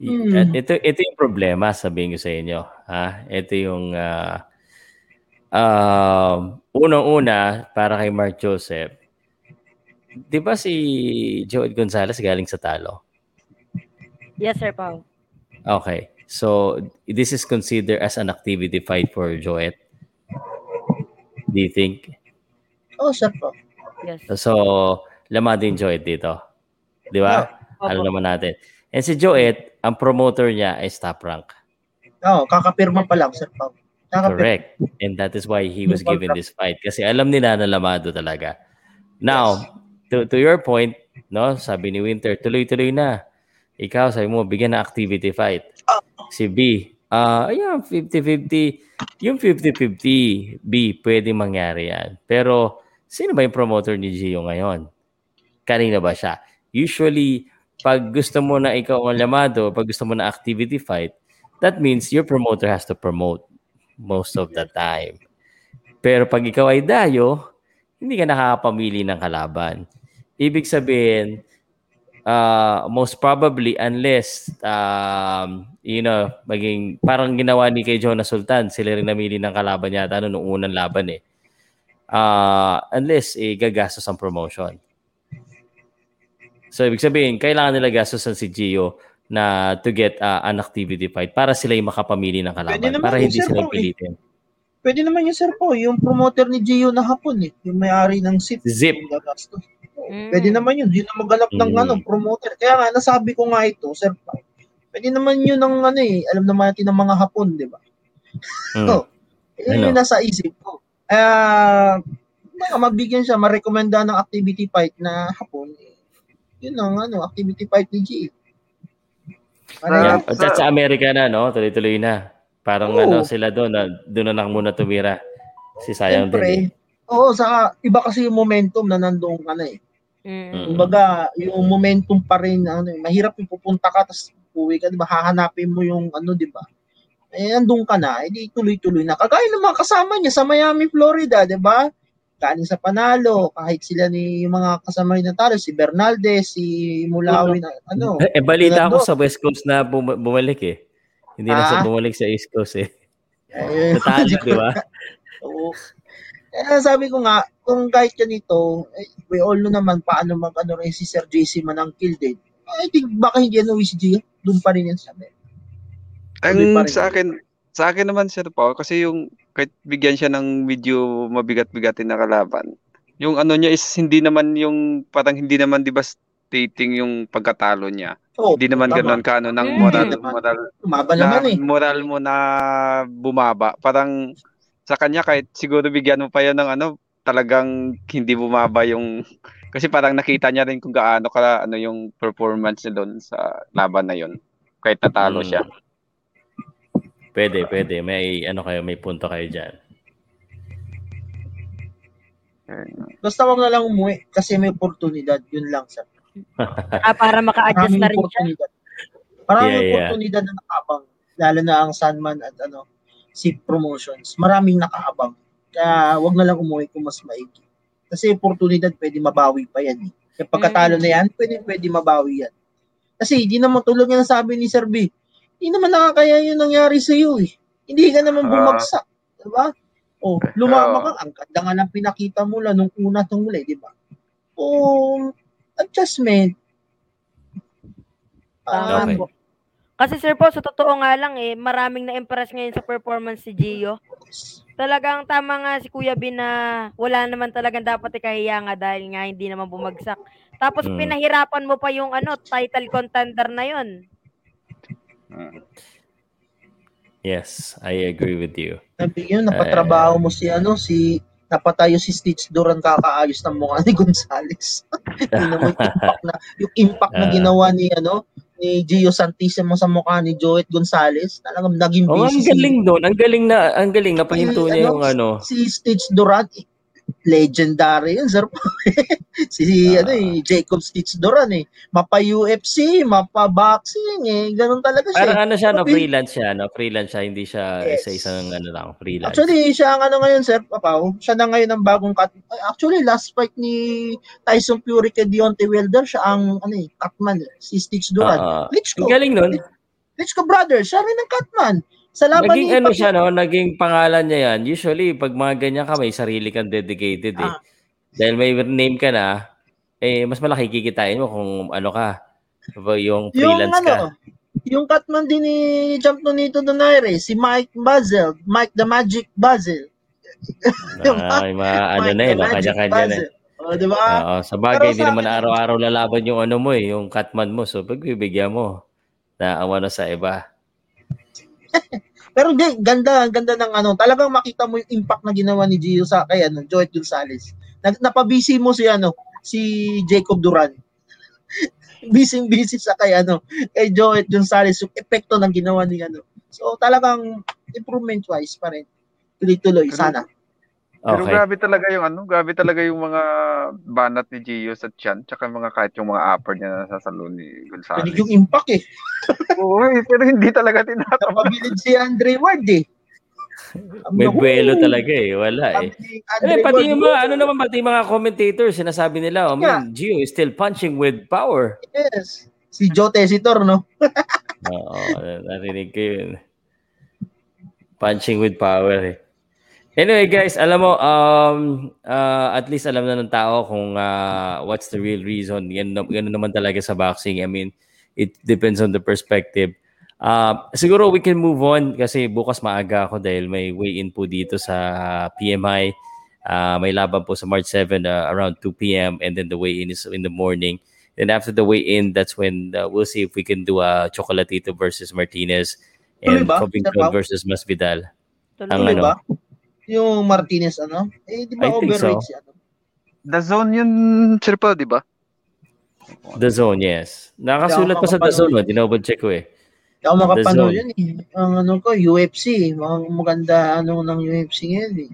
Hmm. at Ito ito yung problema sabihin ko sa inyo, ha? Ito yung ah um, unang-una para kay Mark Joseph. 'Di ba si Joel Gonzalez galing sa talo? Yes, Sir Pao. Okay. So this is considered as an activity fight for Joet. Do you think? Oo, Sir Pao. Yes. So, laman din Joet dito. Di ba? Opo. Alam naman natin. And si Joet, ang promoter niya ay top rank. Oo, kakapirma pa lang, Sir Pao. Correct. And that is why he was given this fight. Kasi alam nila na lamado talaga. Now, to, to your point, no, sabi ni Winter, tuloy-tuloy na. Ikaw, sabi mo, bigyan ng activity fight. Si B, ah, ayan, 50-50. Yung 50-50, B, pwede mangyari yan. Pero, sino ba yung promoter ni Gio ngayon? Kanina ba siya? Usually, pag gusto mo na ikaw ang lamado, pag gusto mo na activity fight, that means your promoter has to promote most of the time. Pero pag ikaw ay dayo, hindi ka nakakapamili ng kalaban. Ibig sabihin, uh, most probably unless um, you know, maging parang ginawa ni kay Jonas Sultan, sila rin namili ng kalaban yata ano, nung unang laban eh. Uh, unless eh, gagastos ang promotion. So ibig sabihin, kailangan nila gastosan si Gio na to get uh, an activity fight para sila yung makapamili ng kalaban. Pwede Para yun, hindi sir, sila okay. pilitin. Pwede naman yung Sir Pao, yung promoter ni Gio na hapon eh. Yung may-ari ng SIP. Zip. Mm. Pwede naman yun. Yun ang maghanap ng Mm. ano, promoter. Kaya nga, nasabi ko nga ito, Sir Pao. Pwede naman yun ng ano eh. Alam naman natin ng mga hapon, di ba? Mm. Oh. Yun Ano? yung nasa isip ko. Kaya, baka mabigyan siya, marekomenda ng activity fight na hapon. eh, Yun ang ano, activity fight ni Gio. Ano Sa- yan? Yeah. At sa Amerika na, no? Tuloy-tuloy na. Parang Oo. ano sila doon, na, doon na lang muna tumira. Si sayang din. eh. Siyempre, oo, sa iba kasi yung momentum na nandoon ka na eh. Mm. Kumbaga, yung momentum pa rin, ano, eh, mahirap yung pupunta ka, tapos uwi ka, di ba? Hahanapin mo yung ano, di ba? Eh, andun ka na, edi tuloy-tuloy na. Kagaya ng mga kasama niya sa Miami, Florida, di ba? Galing sa Panalo, kahit sila ni yung mga kasama rin na talo, si Bernaldez, si Mulawin, ano. Eh, eh, balita Tulad ko doon. sa West Coast na bum- bumalik eh. Hindi na sa Ah. bumalik sa East Coast eh. Eh, Natalo, di ba? Oo. Kaya sabi ko nga, kung kahit ganito, eh, we all know naman paano mag ano rin si Sir JC Manangkil din. I think baka hindi ano si Gio, doon pa rin yan sa amin. Ang sa akin, sa akin naman Sir Pao, kasi yung kahit bigyan siya ng medyo mabigat-bigatin na kalaban, yung ano niya is hindi naman yung parang hindi naman devastating yung pagkatalo niya. Oo, Hindi naman tama. ganoon kaano ng Mm. moral naman. moral Tumaba na naman eh. moral mo na bumaba. Parang sa kanya kahit siguro bigyan mo pa yan ng ano, talagang hindi bumaba yung kasi parang nakita niya rin kung gaano ka ano yung performance niya doon sa laban na yon. Kahit natalo Mm. Pwede, pwede. May ano kayo, may punto kayo diyan. Basta wag na lang umuwi kasi may oportunidad. Yun lang, sir. Ah, para maka-adjust na rin siya. oportunidad. Maraming Yeah, yeah. oportunidad na nakaabang. Lalo na ang Sunman at ano, si promotions. Maraming nakaabang. Kaya wag na lang umuwi kung mas maigi. Kasi oportunidad pwede mabawi pa yan. Eh. Kaya pagkatalo na yan, pwede, pwede mabawi yan. Kasi hindi naman tulad nga sabi ni Sir B, hindi naman nakakaya yung nangyari sa iyo eh. Hindi ka naman Ah. bumagsak. diba? O, lumama ka. Ang ganda nga ng pinakita mo lang nung una at huli, di ba? O, adjustment. Ah, Okay. po. Kasi sir po, sa totoo nga lang eh, maraming na-impress ngayon sa performance si Gio. Talagang tama nga si Kuya Bin na wala naman talagang dapat ikahiya nga dahil nga hindi naman bumagsak. Tapos Mm. pinahirapan mo pa yung ano, title contender na yon. Yes, I agree with you. Sabi yun, napatrabaho mo si ano, si napatayo si Stitch Duran kakaayos ng mukha ni Gonzales. Yun naman yung impact na yung impact na Ah. ginawa ni ano ni Gio Santissimo sa mukha ni Joet Gonzales. Talagang naging Oh, ang busy si- galing doon. Ang galing na, ang galing na pahinto niya ano, yung ano. si Stitch Duran, legendary yun, sir. si Ah. ano eh, Jacob Stitch Duran eh. Mapa UFC, mapa boxing eh. Ganun talaga siya. Parang ano siya, no, freelance siya, no? Freelance siya, hindi siya Yes. isa-isang ano lang, freelance. Actually, siya ang ano ngayon, Sir Papaw. Siya na ngayon ang bagong cut. Actually, last fight ni Tyson Fury kay Deontay Wilder, siya ang ano eh, cutman eh, si Stitch Duran. Ah, Klitschko. ang galing nun. Klitschko brother, siya rin ang cutman. Sa laban Naging ni ano siya, no? Naging pangalan niya yan. Usually, pag mga ganyan ka, may sarili kang dedicated eh. Ah. Dahil may name ka na, eh, mas malaki kikitain mo kung ano ka. Yung Yung freelance ka. ano, yung cutman din ni Champ Nonito Donaire, si Mike Bazel, Mike the Magic Bazel. Ah, may mga ano na eh, kanya-kanya na. eh. Bazel. O, di ba? Oo, sa bagay, hindi naman araw-araw lalaban yung ano mo eh, yung catman mo. So, pagbibigyan mo, naawa na sa iba. Pero di, ganda, ganda ng ano, talagang makita mo yung impact na ginawa ni Gio sa kay ano, Joet Gonzalez. Nag, napabisi mo si ano, si Jacob Duran. busy busy sa kay ano, kay Joet Gonzalez yung epekto ng ginawa ni ano. So talagang improvement wise pa rin. Tuloy-tuloy sana. Pero Okay. grabe talaga yung ano, grabe talaga yung mga banat ni Gio sa tiyan, tsaka mga kahit yung mga upper niya na sa salon ni Gonzales. Pinig yung impact eh. Oo, eh, pero hindi talaga tinatabla. Napabilid si Andre Ward eh. May buwelo talaga eh. Wala eh. ni Eh, Andre pati yung mga, ano naman, pati yung mga commentators, sinasabi nila, oh Yeah. man, Gio is still punching with power. Yes. Si Joe Tesitor, no? Oo, narinig ko yun. Punching with power eh. Anyway guys, alam mo, um, uh, at least alam na ng tao kung uh, what's the real reason. Yan, ganun naman talaga sa boxing. I mean, it depends on the perspective. Uh, siguro we can move on kasi bukas maaga ako dahil may weigh-in po dito sa PMI. Uh, may laban po sa March 7 uh, around 2 p.m. and then the weigh-in is in the morning. Then after the weigh-in, that's when uh, we'll see if we can do a Chocolatito versus Martinez and? Covington versus Masvidal. Tuloy. Ang ano? ba? Yung Martinez, ano? Eh, di ba I overweight so. si ano? The zone yun, Sir Pao, di ba? The Zone, yes. Nakasulat pa sa The Zone, oh. dinoble check ko eh. Hindi ako makapanood yun eh. Ang ano ko, UFC. Mga maganda ano ng UFC ngayon eh.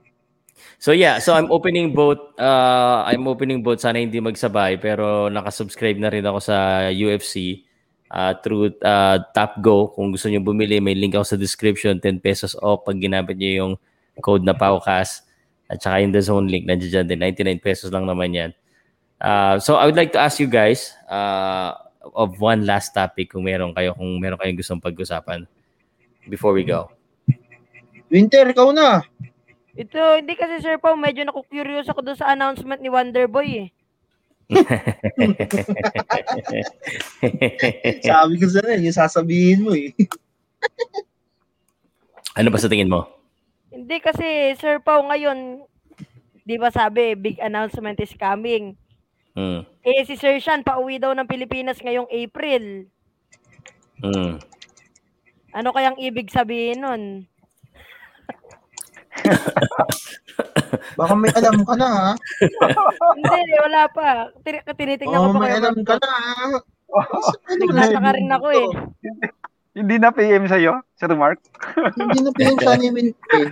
So yeah, so I'm opening both uh I'm opening both sana hindi magsabay pero nakasubscribe na rin ako sa UFC uh, through uh, Tap Go. Kung gusto niyo bumili, may link ako sa description, 10 pesos off pag ginamit niyo yung code na PAUCAS at saka yung The Zone link nandiyan dyan din 99 pesos lang naman yan. Uh, so I would like to ask you guys uh, of one last topic kung meron kayo kung meron kayong gustong pag-usapan before we go. Winter, ikaw na. Ito, hindi kasi Sir Pao, medyo naku-curious ako doon sa announcement ni Wonderboy eh. Sabi ko sana, yung sasabihin mo eh. ano ba sa tingin mo? Hindi kasi Sir Pao ngayon, di ba sabi, big announcement is coming. Hmm. Eh si Sir Sean, pauwi daw ng Pilipinas ngayong April. Hmm. Ano kayang ibig sabihin nun? Baka may alam ka na ha. Hindi, wala pa. Tin- tinitingnan ko Baka pa may kayo. alam ka na ha. Ano Nasa ka rin ako eh. Hindi na PM sa'yo, Sir Mark? Hindi na PM ni Winter. eh.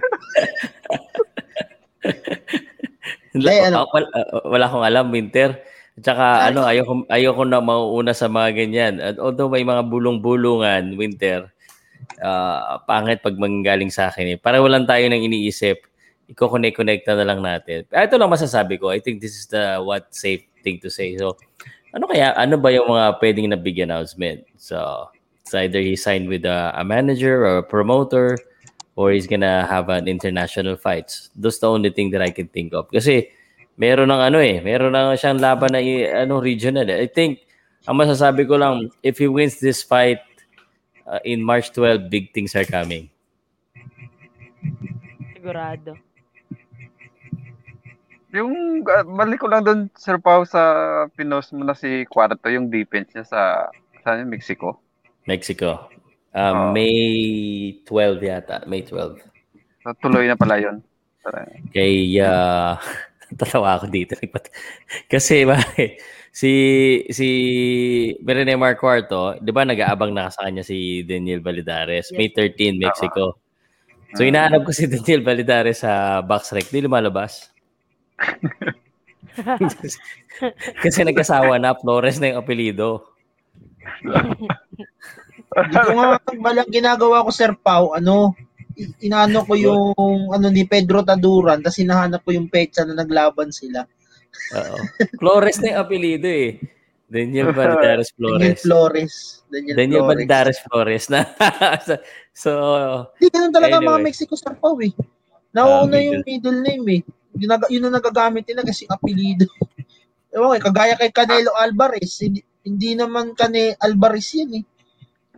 Wala, Eh, ano? wala, wala akong alam, Winter. Tsaka ano, ayoko, ayoko na mauuna sa mga ganyan. At although may mga bulong-bulungan, Winter, ah, pangit pag manggaling sa akin eh. Para walang tayo nang iniisip, i-connect-connect na lang natin. Ah, Ito lang masasabi ko. I think this is the what safe thing to say. So, ano kaya, ano ba yung mga pwedeng na big announcement? So, either he signed with a, a manager or a promoter or he's gonna have an international fights. Those the only thing that I can think of. Kasi meron ng ano eh, meron ng siyang laban na ano regional. eh. I think ang masasabi ko lang if he wins this fight uh, in March 12, big things are coming. Sigurado. Yung, ah, balik ko lang doon, Sir Pao, sa pinost mo na si Cuarto, yung defense niya sa, sa Mexico. Mexico. Uh, Ah. May 12 yata, May 12. So, tuloy na pala yun. kay uh, tatawa ako dito. Kasi ba, si si Berene Marcuarto, 'di ba nag-aabang na sa kanya si Daniel Validares, May 13 Mexico. So inaanap ko si Daniel Validares sa box rec, di lumalabas. Kasi nagkasawa na, Flores na yung apelido. Hindi ko nga balang ginagawa ko, Sir Pau, ano, inano ko yung ano ni Pedro Taduran, tapos hinahanap ko yung petsa na naglaban sila. Oo. Flores na yung apelido eh. Daniel Valdares Flores. Daniel Flores. Daniel, Daniel Flores. Valdares Flores na. so, Hindi, ganun talaga Anyway. mga Mexico Sir Pau eh. Nauna Ah, yung middle name eh. Ginaga, yun ang nagagamit nila kasi apelido. Ewan, ko, kagaya kay Canelo Alvarez, hindi, naman Cane Alvarez yan eh.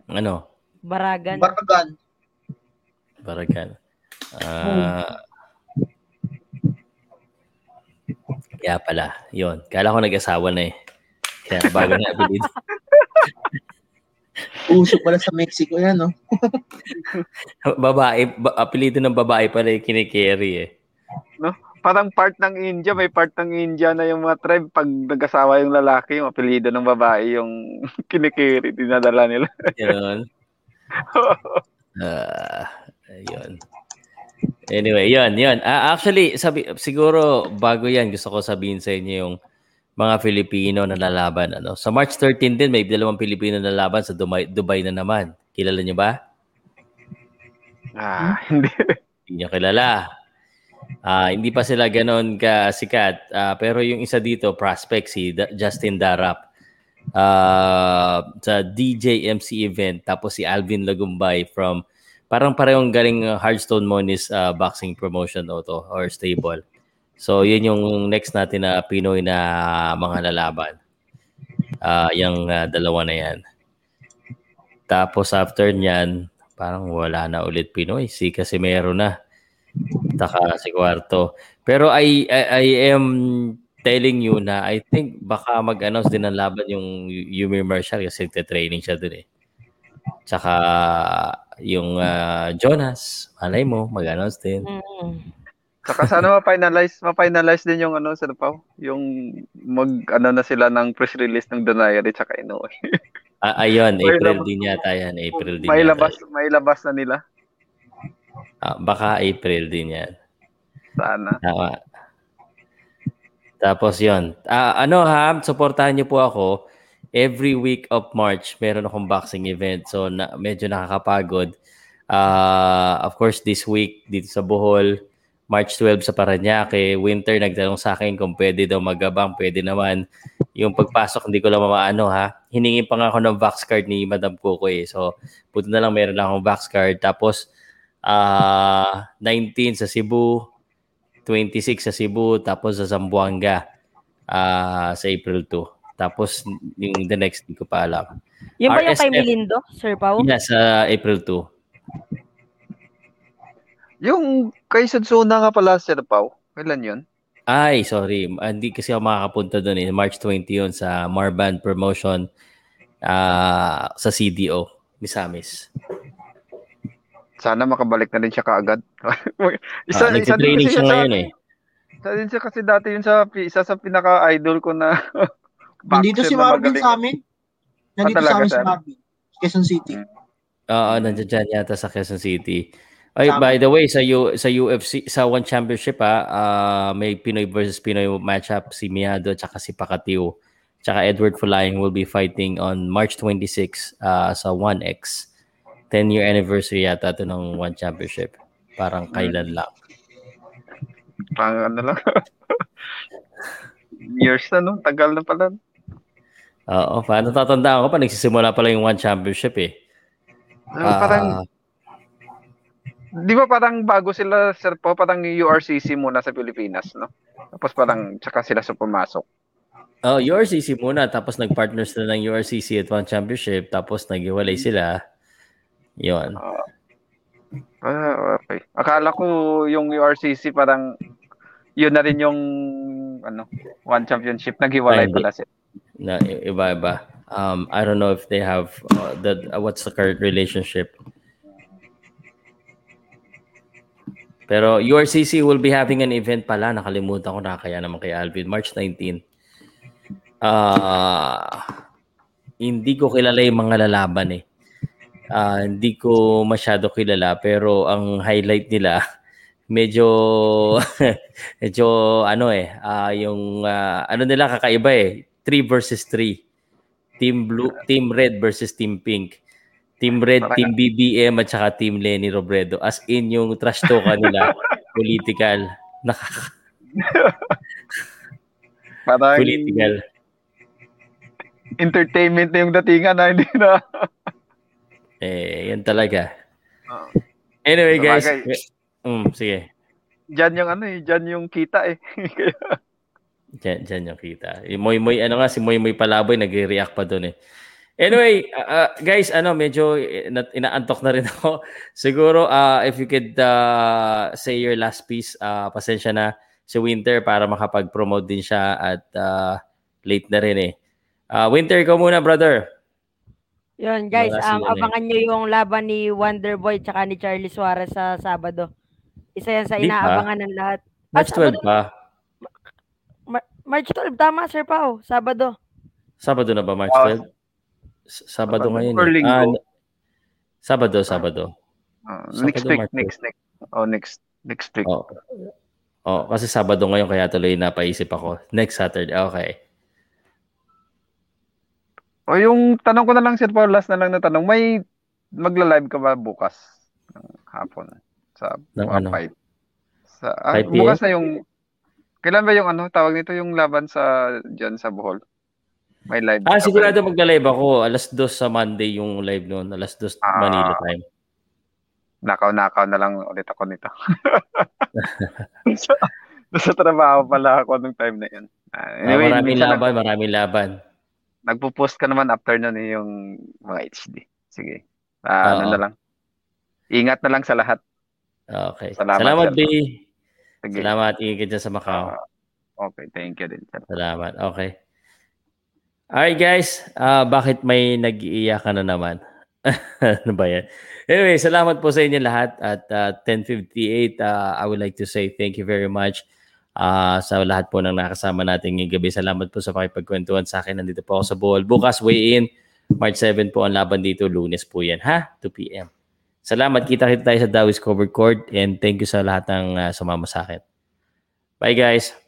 ano, Baragan. Baragan. Baragan. Ah. kaya pala, yon. Kala ko nag-asawa na eh. Kaya bago na apelido. Uso pala sa Mexico yan, no? babae, ba, apelido ng babae pala yung kinikerry eh. Parang part ng India, may part ng India na yung mga tribe, pag nag-asawa yung lalaki, yung apelido ng babae, yung kinikiri, dinadala nila. Yun. Ah, ayun. Anyway, yun, yun. Ah, actually, sabi, siguro bago yan, gusto ko sabihin sa inyo yung mga Filipino na lalaban. Ano? Sa March 13 din, may dalawang Pilipino na lalaban sa Dubai, Dubai na naman. Kilala niyo ba? ah, hindi. Hindi niyo kilala. Ah, hindi pa sila ganon ka sikat. Ah, pero yung isa dito, prospect si Da- Justin Darap. Ah, sa DJ MC event tapos si Alvin Lagumbay from parang parehong galing uh, Hardstone Moniz uh, boxing promotion o to or stable. So yun yung next natin na Pinoy na mga lalaban. Ah, yung uh, dalawa na yan. Tapos after niyan, parang wala na ulit Pinoy. Si Casimero na. Taka si Kwarto. Pero I, I, I am telling you na I think baka mag-announce din ng laban yung Yumi Marshall kasi training siya dun eh. Tsaka yung ah, Jonas, malay mo, mag-announce din. Mm. Saka sana ma-finalize, ma-finalize din yung ano, sa Pao, yung mag, ano na sila ng press release ng Donaire tsaka Inoue. Ah, ayun, April din yata yan. April din may yata. labas, may labas na nila. Ah, baka April din yan. Sana. Tama. Tapos yon. Ah, ano ha, supportahan niyo po ako. Every week of March, meron akong boxing event. So, na, medyo nakakapagod. Ah, of course, this week, dito sa Bohol, March 12 sa Paranaque, Winter, nagtanong sa akin kung pwede daw magabang. Pwede naman. Yung pagpasok, hindi ko lang maano ha. Hiningi pa nga ako ng box card ni Madam Coco eh. So, buti na lang meron lang akong box card. Tapos, ah 19 sa Cebu, 26 sa Cebu, tapos sa Zamboanga ah sa April 2. Tapos yung the next, hindi ko pa alam. Yung ba yung kay RSF. Melindo, Sir Pau? Yeah, sa April 2. Yung kay Sudsuna nga pala, Sir Pao. Kailan yun? Ay, sorry. Hindi kasi ako makakapunta doon eh. March 20 yun sa Marban Promotion ah sa CDO, Misamis. Sana makabalik na rin siya kaagad. Isa, ah, nagtitraining siya sa ngayon akin. eh. Isa din siya kasi dati yun sa isa sa pinaka-idol ko na Nandito si na Marvin magaling. sa amin. Nandito Ah, sa amin si? Marvin. Quezon City. Oo, nandiyan dyan yata sa Quezon City. Ay, by the way, sa U, sa UFC, sa One Championship ah, ah, may Pinoy versus Pinoy matchup si Miado at si Pakatiu. Tsaka Edward Fulaying will be fighting on March 26 ah, sa 1X. 10 year anniversary yata to ng One Championship. Parang kailan lang. Pang ano lang. Years na no, tagal na pala. Oo, paano tatandaan ko pa nagsisimula pala yung One Championship eh. Ah, parang Ah, Di ba parang bago sila, Sir Po, parang URCC muna sa Pilipinas, no? Tapos parang tsaka sila sa pumasok. Oh, URCC muna tapos nag-partner sila ng URCC at One Championship tapos naghiwalay sila. 'Yon. Ah, okay. Akala ko yung URCC parang yun na rin yung ano, one championship naghiwalay pala sila. Na iba-iba. Um I don't know if they have uh, the uh, what's the current relationship. Pero URCC will be having an event pala. Nakalimutan ko na kaya naman kay Alvin. March 19. Ah, hindi ko kilala yung mga lalaban eh. Ah, hindi ko masyado kilala pero ang highlight nila medyo medyo ano eh ah, yung ah, ano nila kakaiba eh. 3 versus 3 team blue team red versus team pink. Team red team BBM at saka team Lenny Robredo. As in yung trash talk nila political. Nakaka Parang political. entertainment na yung datingan na hindi na. Eh yan talaga Oo. anyway guys Sabagay. mm, sige Diyan yung ano eh, diyan yung kita eh. Diyan, diyan yung kita. Moy Moy, ano nga, si Moy Moy Palaboy, nagre-react pa doon eh. Anyway, uh, uh, guys, ano, medyo eh, na- inaantok na rin ako. Siguro, uh, if you could uh, say your last piece, uh, pasensya na si Winter para makapag-promote din siya at uh, late na rin eh. Uh, Winter, ikaw muna, brother. Yun, guys, Wala um, sila, eh. abangan nyo yung laban ni Wonderboy tsaka ni Charlie Suarez sa Sabado. Isa yan sa Di inaabangan ng lahat. March Ah, 12 pa. Mar- March 12, tama, Sir Pao. Sabado. Sabado na ba, March Ah, 12? S- Sabado Sabado ngayon. or eh. linggo? Ah, n- Sabado, Sabado. Ah, Sabado, next week, March next next. Oh, next next week. Oh. Oh, kasi Sabado ngayon kaya tuloy napaisip ako. Next Saturday. Okay. O yung tanong ko na lang Sir Paul, last na lang na tanong, may magla-live ka ba bukas ng hapon sa Ng ano? five? Sa ah, 5 p.m.? bukas na yung Kailan ba yung ano tawag nito yung laban sa diyan sa Bohol? May live. Ah, sigurado magla-live ako. Alas 2 sa Monday yung live noon. Alas 2 Ah. Manila time. Nakaw-nakaw na lang ulit ako nito. sa, sa trabaho pala ako nung time na yun. Ah, Ah, anyway, maraming minsan laban, maraming laban. Nagpo-post ka naman after nun eh, yung mga HD. Sige. Ah, ano na lang. Ingat na lang sa lahat. Okay. Salamat, Salamat. B. Sige. Salamat. Ingat dyan sa Macau. Ah, okay, thank you din. Sir. Salamat. Okay. Alright guys, Ah, bakit may nag-iiyak ka na naman? ano ba yan? Anyway, salamat po sa inyo lahat at ah, 10.58, ah, I would like to say thank you very much ah, sa lahat po ng nakasama natin ngayong gabi. Salamat po sa pakipagkwentuhan sa akin. Nandito po ako sa Bohol. Bukas, weigh in. March 7 po ang laban dito. Lunes po yan, ha? 2 p.m. Salamat. Kita-kita tayo sa Dawis Covered Court and thank you sa lahat ng ah, sumama sa akin. Bye guys.